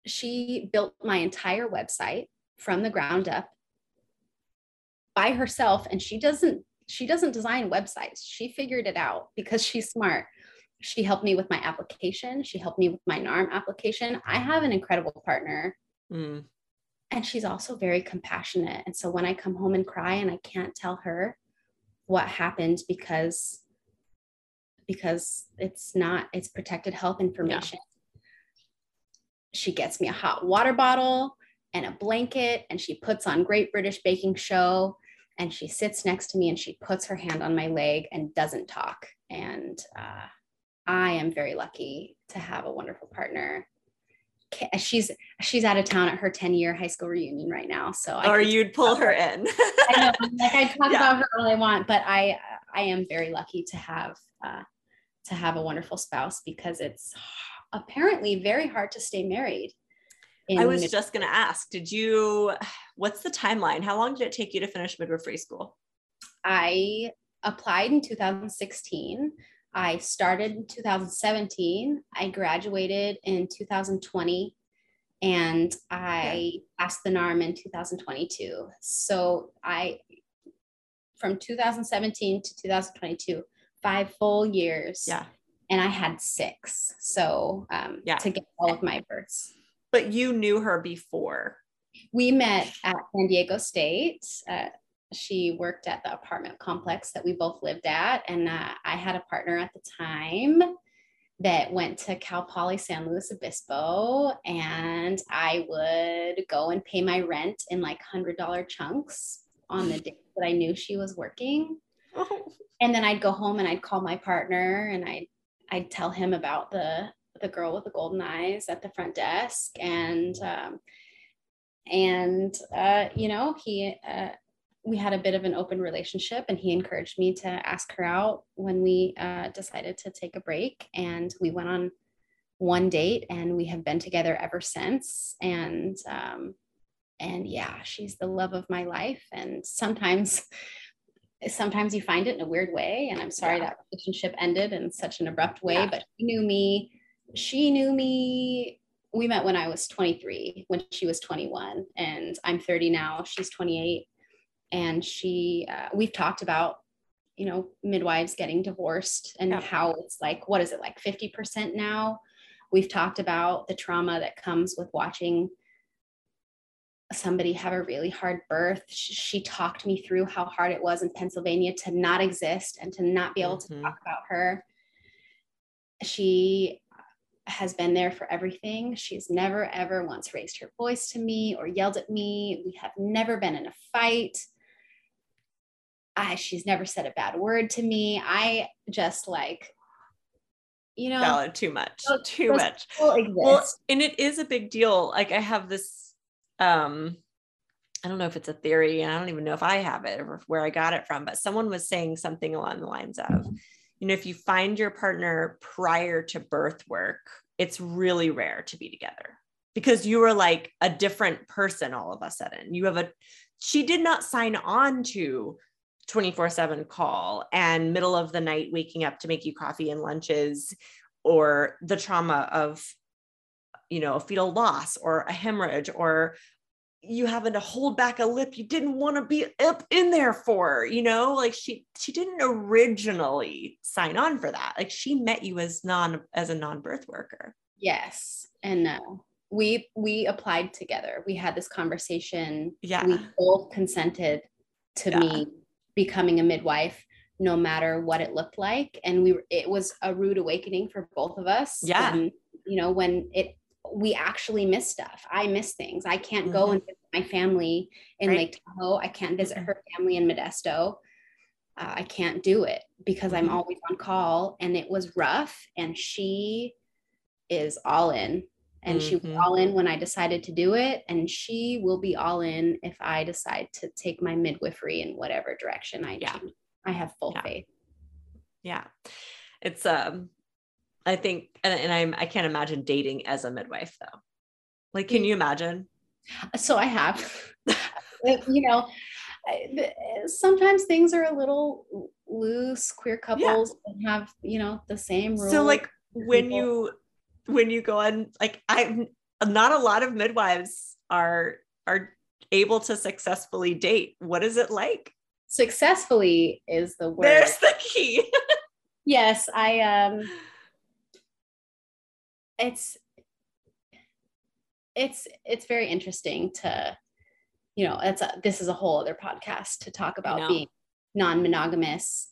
she built my entire website from the ground up by herself and she doesn't she doesn't design websites. She figured it out because she's smart. She helped me with my application. She helped me with my NARM application. I have an incredible partner. Mm. And she's also very compassionate. And so when I come home and cry and I can't tell her what happened because because it's not it's protected health information. Yeah. She gets me a hot water bottle and a blanket and she puts on Great British Baking Show and she sits next to me and she puts her hand on my leg and doesn't talk and uh, I am very lucky to have a wonderful partner. She's she's out of town at her 10 year high school reunion right now. So I or you'd pull her, in. <laughs> I know, like I talk yeah. about her all I want, but I I am very lucky to have uh, to have a wonderful spouse because it's apparently very hard to stay married. I was just going to ask, did you, <sighs> what's the timeline? How long did it take you to finish midwifery school? I applied in 2016. I started in 2017. I graduated in 2020 and I passed the NARM in 2022. So I, from 2017 to 2022, five full years. Yeah. And I had six. So um, yeah. to get all of my births. But you knew her before. We met at San Diego State. Uh, she worked at the apartment complex that we both lived at. And uh, I had a partner at the time that went to Cal Poly San Luis Obispo. And I would go and pay my rent in like $100 chunks on the day that I knew she was working. Oh. And then I'd go home and I'd call my partner and I'd, I'd tell him about the, the girl with the golden eyes at the front desk. And, um, and, uh, you know, he, uh, we had a bit of an open relationship and he encouraged me to ask her out when we uh, decided to take a break and we went on one date and we have been together ever since and um, and yeah she's the love of my life and sometimes sometimes you find it in a weird way and i'm sorry yeah. that relationship ended in such an abrupt way yeah. but she knew me she knew me we met when i was 23 when she was 21 and i'm 30 now she's 28 and she uh, we've talked about you know midwives getting divorced and yeah. how it's like what is it like 50% now we've talked about the trauma that comes with watching somebody have a really hard birth. She, she, talked me through how hard it was in Pennsylvania to not exist and to not be able mm-hmm. to talk about her. She has been there for everything. She's never, ever once raised her voice to me or yelled at me. We have never been in a fight. I, she's never said a bad word to me. I just like, you know, Valid, too much, too much. Well, and it is a big deal. Like I have this um I don't know if it's a theory, and I don't even know if I have it or where I got it from, but someone was saying something along the lines of, you know, if you find your partner prior to birth work, it's really rare to be together because you were like a different person all of a sudden. You have a, she did not sign on to 24 7 call and middle of the night waking up to make you coffee and lunches or the trauma of you know, a fetal loss or a hemorrhage or you having to hold back a lip you didn't want to be up in there for, you know, like she she didn't originally sign on for that. Like she met you as non as a non-birth worker. Yes. And no. Uh, we we applied together. We had this conversation. Yeah. We both consented to yeah. me becoming a midwife no matter what it looked like and we were it was a rude awakening for both of us yeah when, you know when it we actually miss stuff. I miss things. I can't mm-hmm. go and visit my family in right. Lake Tahoe. I can't visit mm-hmm. her family in Modesto. Uh, I can't do it because mm-hmm. I'm always on call. And it was rough. And she is all in. And she was mm-hmm. all in when I decided to do it. And she will be all in if I decide to take my midwifery in whatever direction I yeah. choose. I have full yeah. faith. Yeah. It's um I think, and, and I'm, I can't imagine dating as a midwife though. Like, can you imagine? So I have, you know, sometimes things are a little loose. Queer couples yeah. have, you know, the same rules. So like when people. you, when you go on, like I'm not a lot of midwives are, are able to successfully date. What is it like? successfully is the word. There's the key. <laughs> yes, I um it's it's it's very interesting to you know, it's a, this is a whole other podcast to talk about being non-monogamous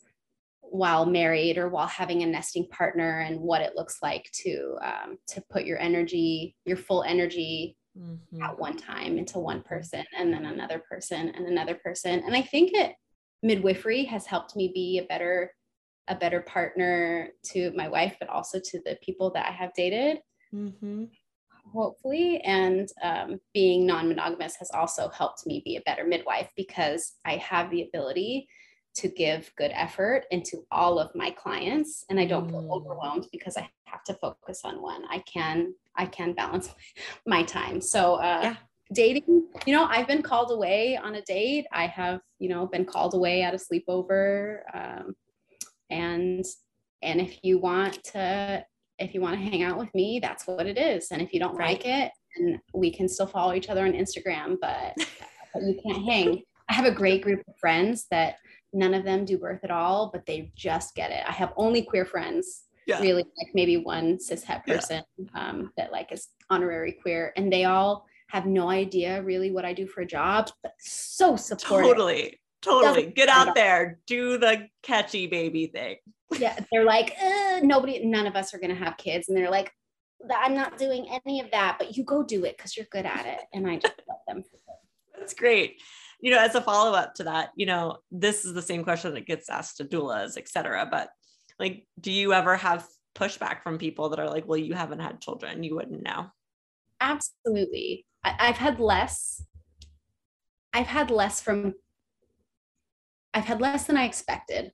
while married or while having a nesting partner and what it looks like to um, to put your energy your full energy mm-hmm. at one time into one person and then another person and another person and i think it midwifery has helped me be a better a better partner to my wife but also to the people that i have dated mm-hmm. hopefully and um, being non-monogamous has also helped me be a better midwife because i have the ability to give good effort into all of my clients and i don't feel mm. overwhelmed because i have to focus on one i can i can balance <laughs> my time so uh, yeah. dating you know i've been called away on a date i have you know been called away at a sleepover um, and and if you want to if you want to hang out with me that's what it is and if you don't right. like it and we can still follow each other on instagram but, <laughs> but you can't hang i have a great group of friends that none of them do birth at all, but they just get it. I have only queer friends, yeah. really, like maybe one cis het person yeah. um, that like is honorary queer, and they all have no idea really what I do for a job, but so supportive. Totally, totally. Get out there, do the catchy baby thing. yeah, they're like, uh, nobody, none of us are gonna have kids, and they're like, I'm not doing any of that, but you go do it because you're good at it, and I just <laughs> love them. That's great you know, as a follow up to that, you know, this is the same question that gets asked to doulas, etc. But like, do you ever have pushback from people that are like, well, you haven't had children, you wouldn't know? Absolutely. I- have had less. I've had less from, I've had less than I expected.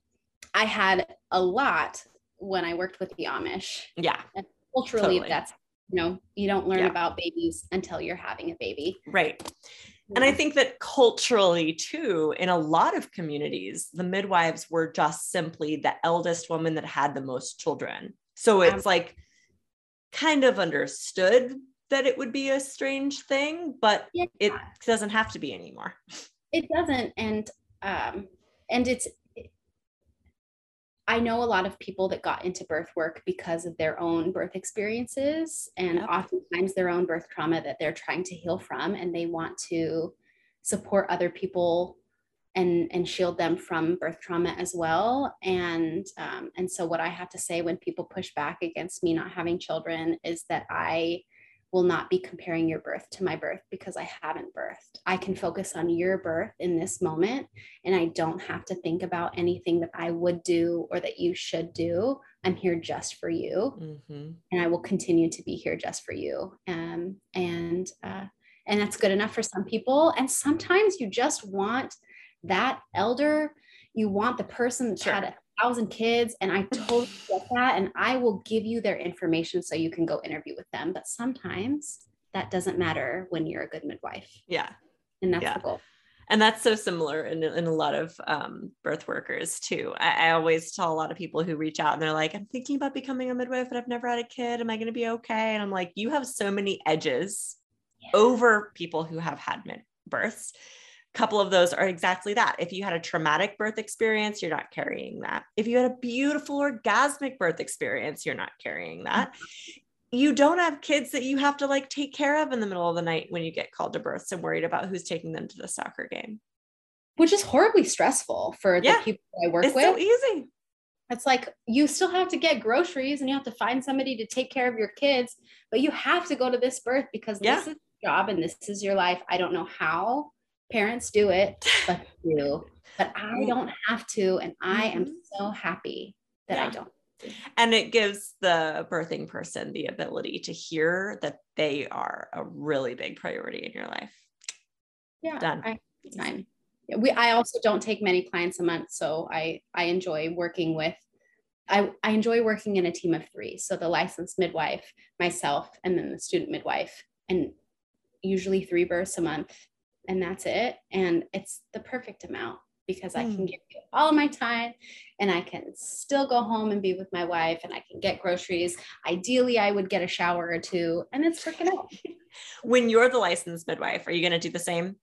I had a lot when I worked with the Amish. Yeah. And culturally, totally. that's, you know, you don't learn yeah. about babies until you're having a baby. Right. And I think that culturally, too, in a lot of communities, the midwives were just simply the eldest woman that had the most children. So it's like kind of understood that it would be a strange thing, but yeah. it doesn't have to be anymore. <laughs> It doesn't. And, um, and it's, I know a lot of people that got into birth work because of their own birth experiences and yep. oftentimes their own birth trauma that they're trying to heal from and they want to support other people and and shield them from birth trauma as well and um, and so what i have to say when people push back against me not having children is that i will not be comparing your birth to my birth because I haven't birthed. I can focus on your birth in this moment and I don't have to think about anything that I would do or that you should do. I'm here just for you mm-hmm. and I will continue to be here just for you. Um, and, uh, and that's good enough for some people. And sometimes you just want that elder, you want the person that sure. had a thousand kids and I <laughs> totally get that. And I will give you their information so you can go interview with them. But sometimes that doesn't matter when you're a good midwife. Yeah. And that's yeah. the goal. And that's so similar in, in a lot of um, birth workers too. I, I, always tell a lot of people who reach out and they're like, I'm thinking about becoming a midwife, but I've never had a kid. Am I going to be okay? And I'm like, you have so many edges yeah. over people who have had mid births couple of those are exactly that. If you had a traumatic birth experience, you're not carrying that. If you had a beautiful orgasmic birth experience, you're not carrying that. Mm-hmm. You don't have kids that you have to like take care of in the middle of the night when you get called to births and worried about who's taking them to the soccer game. Which is horribly stressful for yeah. the people I work it's with. It's so easy. It's like you still have to get groceries and you have to find somebody to take care of your kids, but you have to go to this birth because yeah. this is your job and this is your life. I don't know how parents do it, but <laughs> do. But I don't have to. And I am mm-hmm. so happy that yeah. I don't. And it gives the birthing person the ability to hear that they are a really big priority in your life. Yeah. Done. I, time. We, I also don't take many clients a month. So I, I enjoy working with I, I enjoy working in a team of three. So the licensed midwife, myself, and then the student midwife, and usually three births a month and that's it. And it's the perfect amount because mm. I can hmm. give you all of my time and I can still go home and be with my wife and I can get groceries. Ideally, I would get a shower or two and it's working out. <laughs> when you're the licensed midwife, are you going to do the same?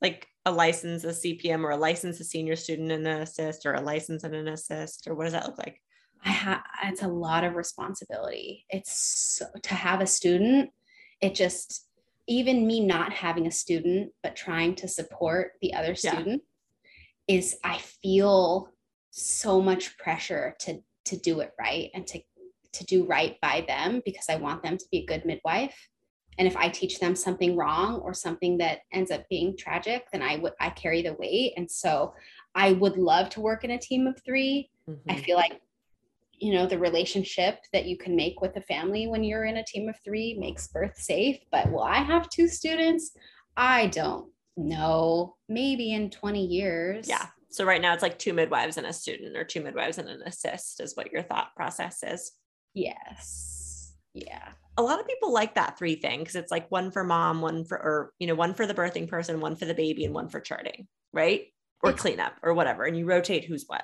Like a license, a CPM, or a license, a senior student and an assist, or a license and an assist, or what does that look like? I have it's a lot of responsibility. It's so, to have a student, it just even me not having a student but trying to support the other Yeah. student is I feel so much pressure to to do it right and to to do right by them because I want them to be a good midwife. And if I teach them something wrong or something that ends up being tragic, then I would I carry the weight. And so I would love to work in a team of three. I Mhm. feel like you know the relationship that you can make with a family when you're in a team of three makes birth safe but will i have two students i don't know maybe in 20 years Yeah. So right now it's like two midwives and a student, or two midwives and an assist, is what your thought process is. yes yeah a lot of people like that three thing because it's like one for mom, one for, or, you know, one for the birthing person, one for the baby, and one for charting, right? Or It's- cleanup or whatever. And you rotate who's what.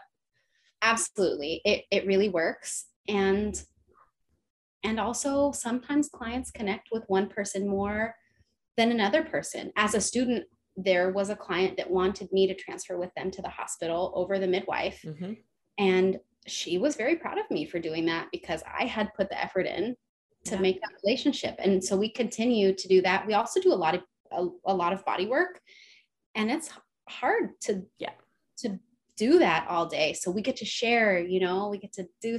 Absolutely it, it really works and and also sometimes clients connect with one person more than another person as a student there was a client that wanted me to transfer with them to the hospital over the midwife Mhm. And she was very proud of me for doing that because I had put the effort in to Yeah. make that relationship. And so we continue to do that. We also do a lot of a, a lot of body work and it's hard to Yeah. to do that all day. So we get to share, you know, we get to do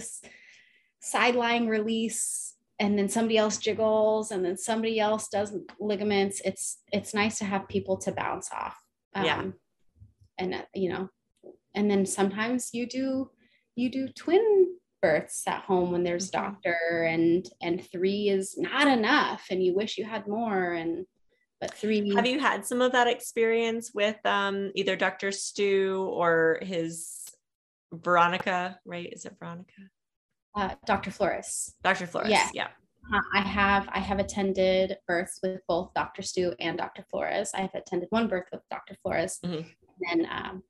sideline release and then somebody else jiggles and then somebody else does ligaments. It's it's nice to have people to bounce off. Yeah. and uh, you know, and then sometimes you do you do twin births at home when there's Mhm. doctor and and three is not enough and you wish you had more and but three Have you had some of that experience with um, either Dr. Stu or his Veronica, right? Is it Veronica? uh, dr flores Dr. Flores. Yeah. Yeah. Uh, I have I have attended births with both Dr. Stu and Dr. Flores. I have attended one birth with Dr. Flores, Mhm. and then um,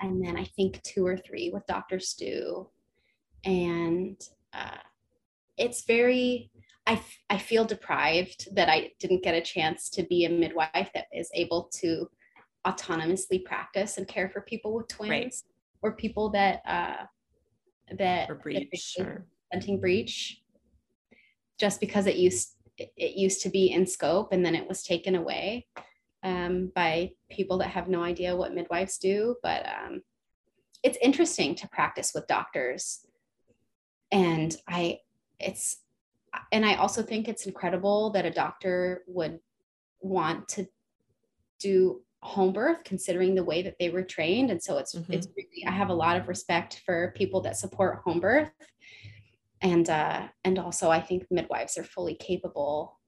and then I think two or three with Dr. Stu, and uh, it's very. I, f- I feel deprived that I didn't get a chance to be a midwife that is able to autonomously practice and care for people with twins or people that uh, that Or breech. Or, preventing breech. Just because it used it used to be in scope and then it was taken away um, by people that have no idea what midwives do but um, it's interesting to practice with doctors. And i it's and i also think it's incredible that a doctor would want to do home birth considering the way that they were trained. And so it's it's really i have a lot of respect for people that support home birth. And uh and also i think midwives are fully capable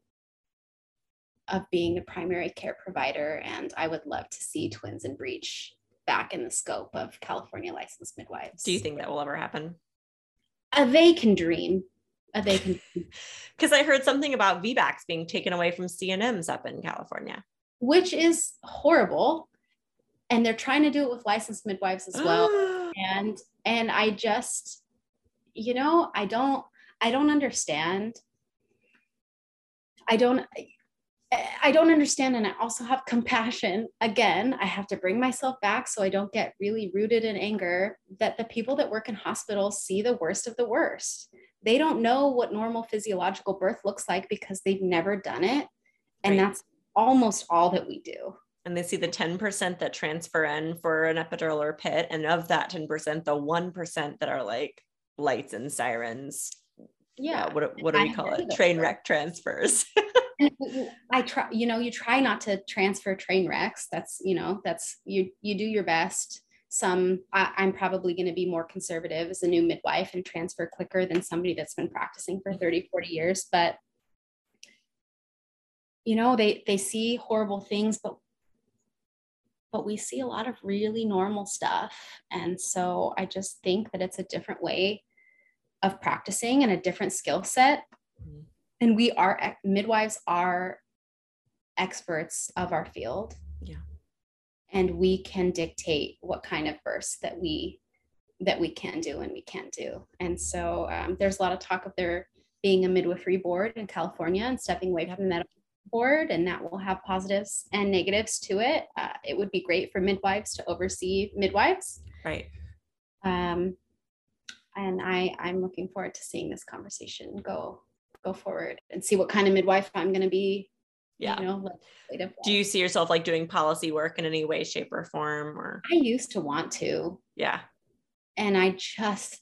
of being the primary care provider. And i would love to see twins and breech back in the scope of california licensed midwives. Do you think that will ever happen? a they can dream. a Uh, they can <laughs> <laughs> Because I heard something about VBACs being taken away from CNMs up in California. which is horrible and they're trying to do it with licensed midwives as well <gasps> and and i just you know i don't i don't understand i don't i don't understand and i also have compassion again i have to bring myself back so i don't get really rooted in anger that the people that work in hospitals see the worst of the worst they don't know what normal physiological birth looks like because they've never done it and Right. that's almost all that we do and they see the 10% that transfer in for an epidural or pit. And of that 10%, the 1% that are like lights and sirens. yeah Uh, what, what do we have call it? Train wreck transfers. <laughs> I try, you know, you try not to transfer train wrecks. That's, you know, that's you, you do your best. Some, I, I'm probably going to be more conservative as a new midwife and transfer quicker than somebody that's been practicing for 30, 40 years. But, you know, they, they see horrible things, but, but we see a lot of really normal stuff. And so I just think that it's a different way of practicing and a different skill set Mhm. And we are midwives are experts of our field Yeah. and we can dictate what kind of births that we that we can do and we can't do and so um, there's a lot of talk of there being a midwifery board in california and stepping away Yep. from the medical board and that will have positives and negatives to it. Uh, it would be great for midwives to oversee midwives. Right. Um, and I, I'm looking forward to seeing this conversation go go forward and see what kind of midwife I'm going to be. Yeah. You know, Do you see yourself like doing policy work in any way, shape, or form? Or I used to want to. Yeah. And I just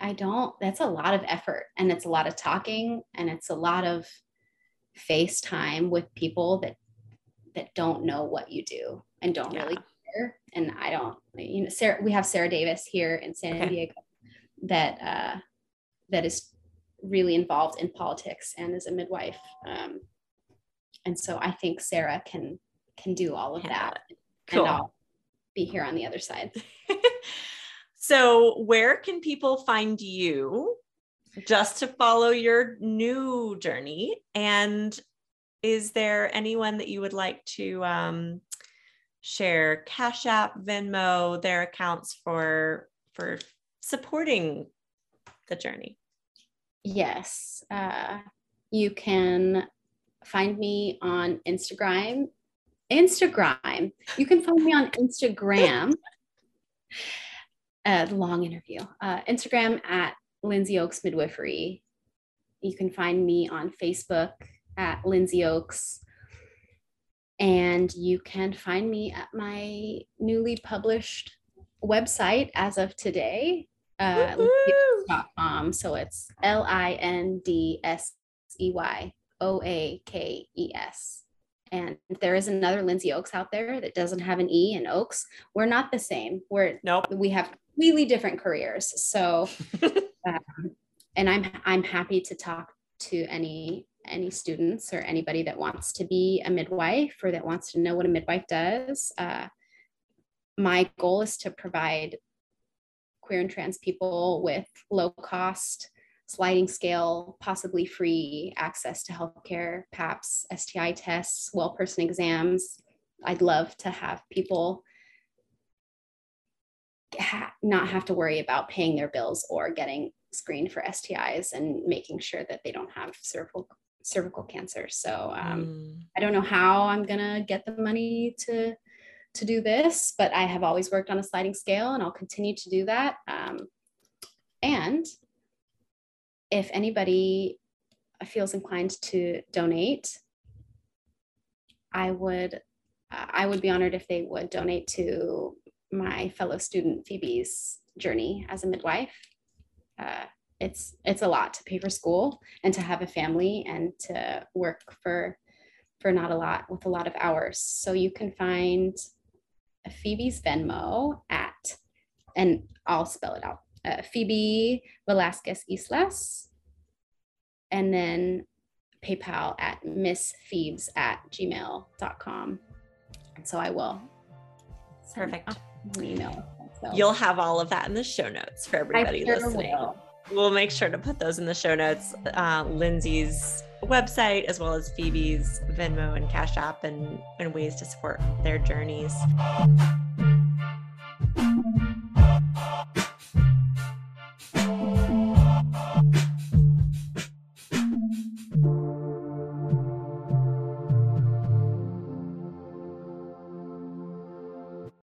I don't. That's a lot of effort, and it's a lot of talking, and it's a lot of FaceTime with people that that don't know what you do and don't yeah. really care. And I don't, you know, Sarah, we have Sarah Davis here in San okay. Diego that uh, that is really involved in politics and is a midwife. Um, and so I think Sarah can can do all of that, cool. and I'll be here on the other side. <laughs> so, where can people find you just to follow your new journey. And is there anyone that you would like to um, share Cash App, Venmo, their accounts for for supporting the journey? Yes, uh, you can find me on Instagram. Instagram. You can find me on Instagram. A long interview. Uh, Instagram at Lindsey Oakes Midwifery. You can find me on Facebook at Lindsey Oakes. And you can find me at my newly published website as of today, uh, um, so it's L I N D S E Y O A K E S. And there is another Lindsay Oaks out there that doesn't have an E in Oaks. We're not the same. We're nope. We have completely different careers. So <laughs> um, and I'm I'm happy to talk to any any students or anybody that wants to be a midwife or that wants to know what a midwife does. Uh, my goal is to provide queer and trans people with low cost sliding scale, possibly free access to healthcare, PAPS, STI tests, well person exams. I'd love to have people ha- not have to worry about paying their bills or getting screened for STIs and making sure that they don't have cervical cervical cancer. So um, mm. I don't know how I'm gonna get the money to to do this, but I have always worked on a sliding scale, and I'll continue to do that. Um, and if anybody feels inclined to donate, I would I would be honored if they would donate to my fellow student Phoebe's journey as a midwife. Uh, it's it's a lot to pay for school and to have a family and to work for for not a lot with a lot of hours. So you can find Phoebe's Venmo at and I'll spell it out. Uh, Phoebe Velasquez Islas, and then PayPal at missphoebes at gmail.com. And so I will. Perfect email. So. You'll have all of that in the show notes for everybody sure listening. Will. We'll make sure to put those in the show notes. Uh, Lindsey's website, as well as Phoebe's Venmo and Cash App, and, and ways to support their journeys.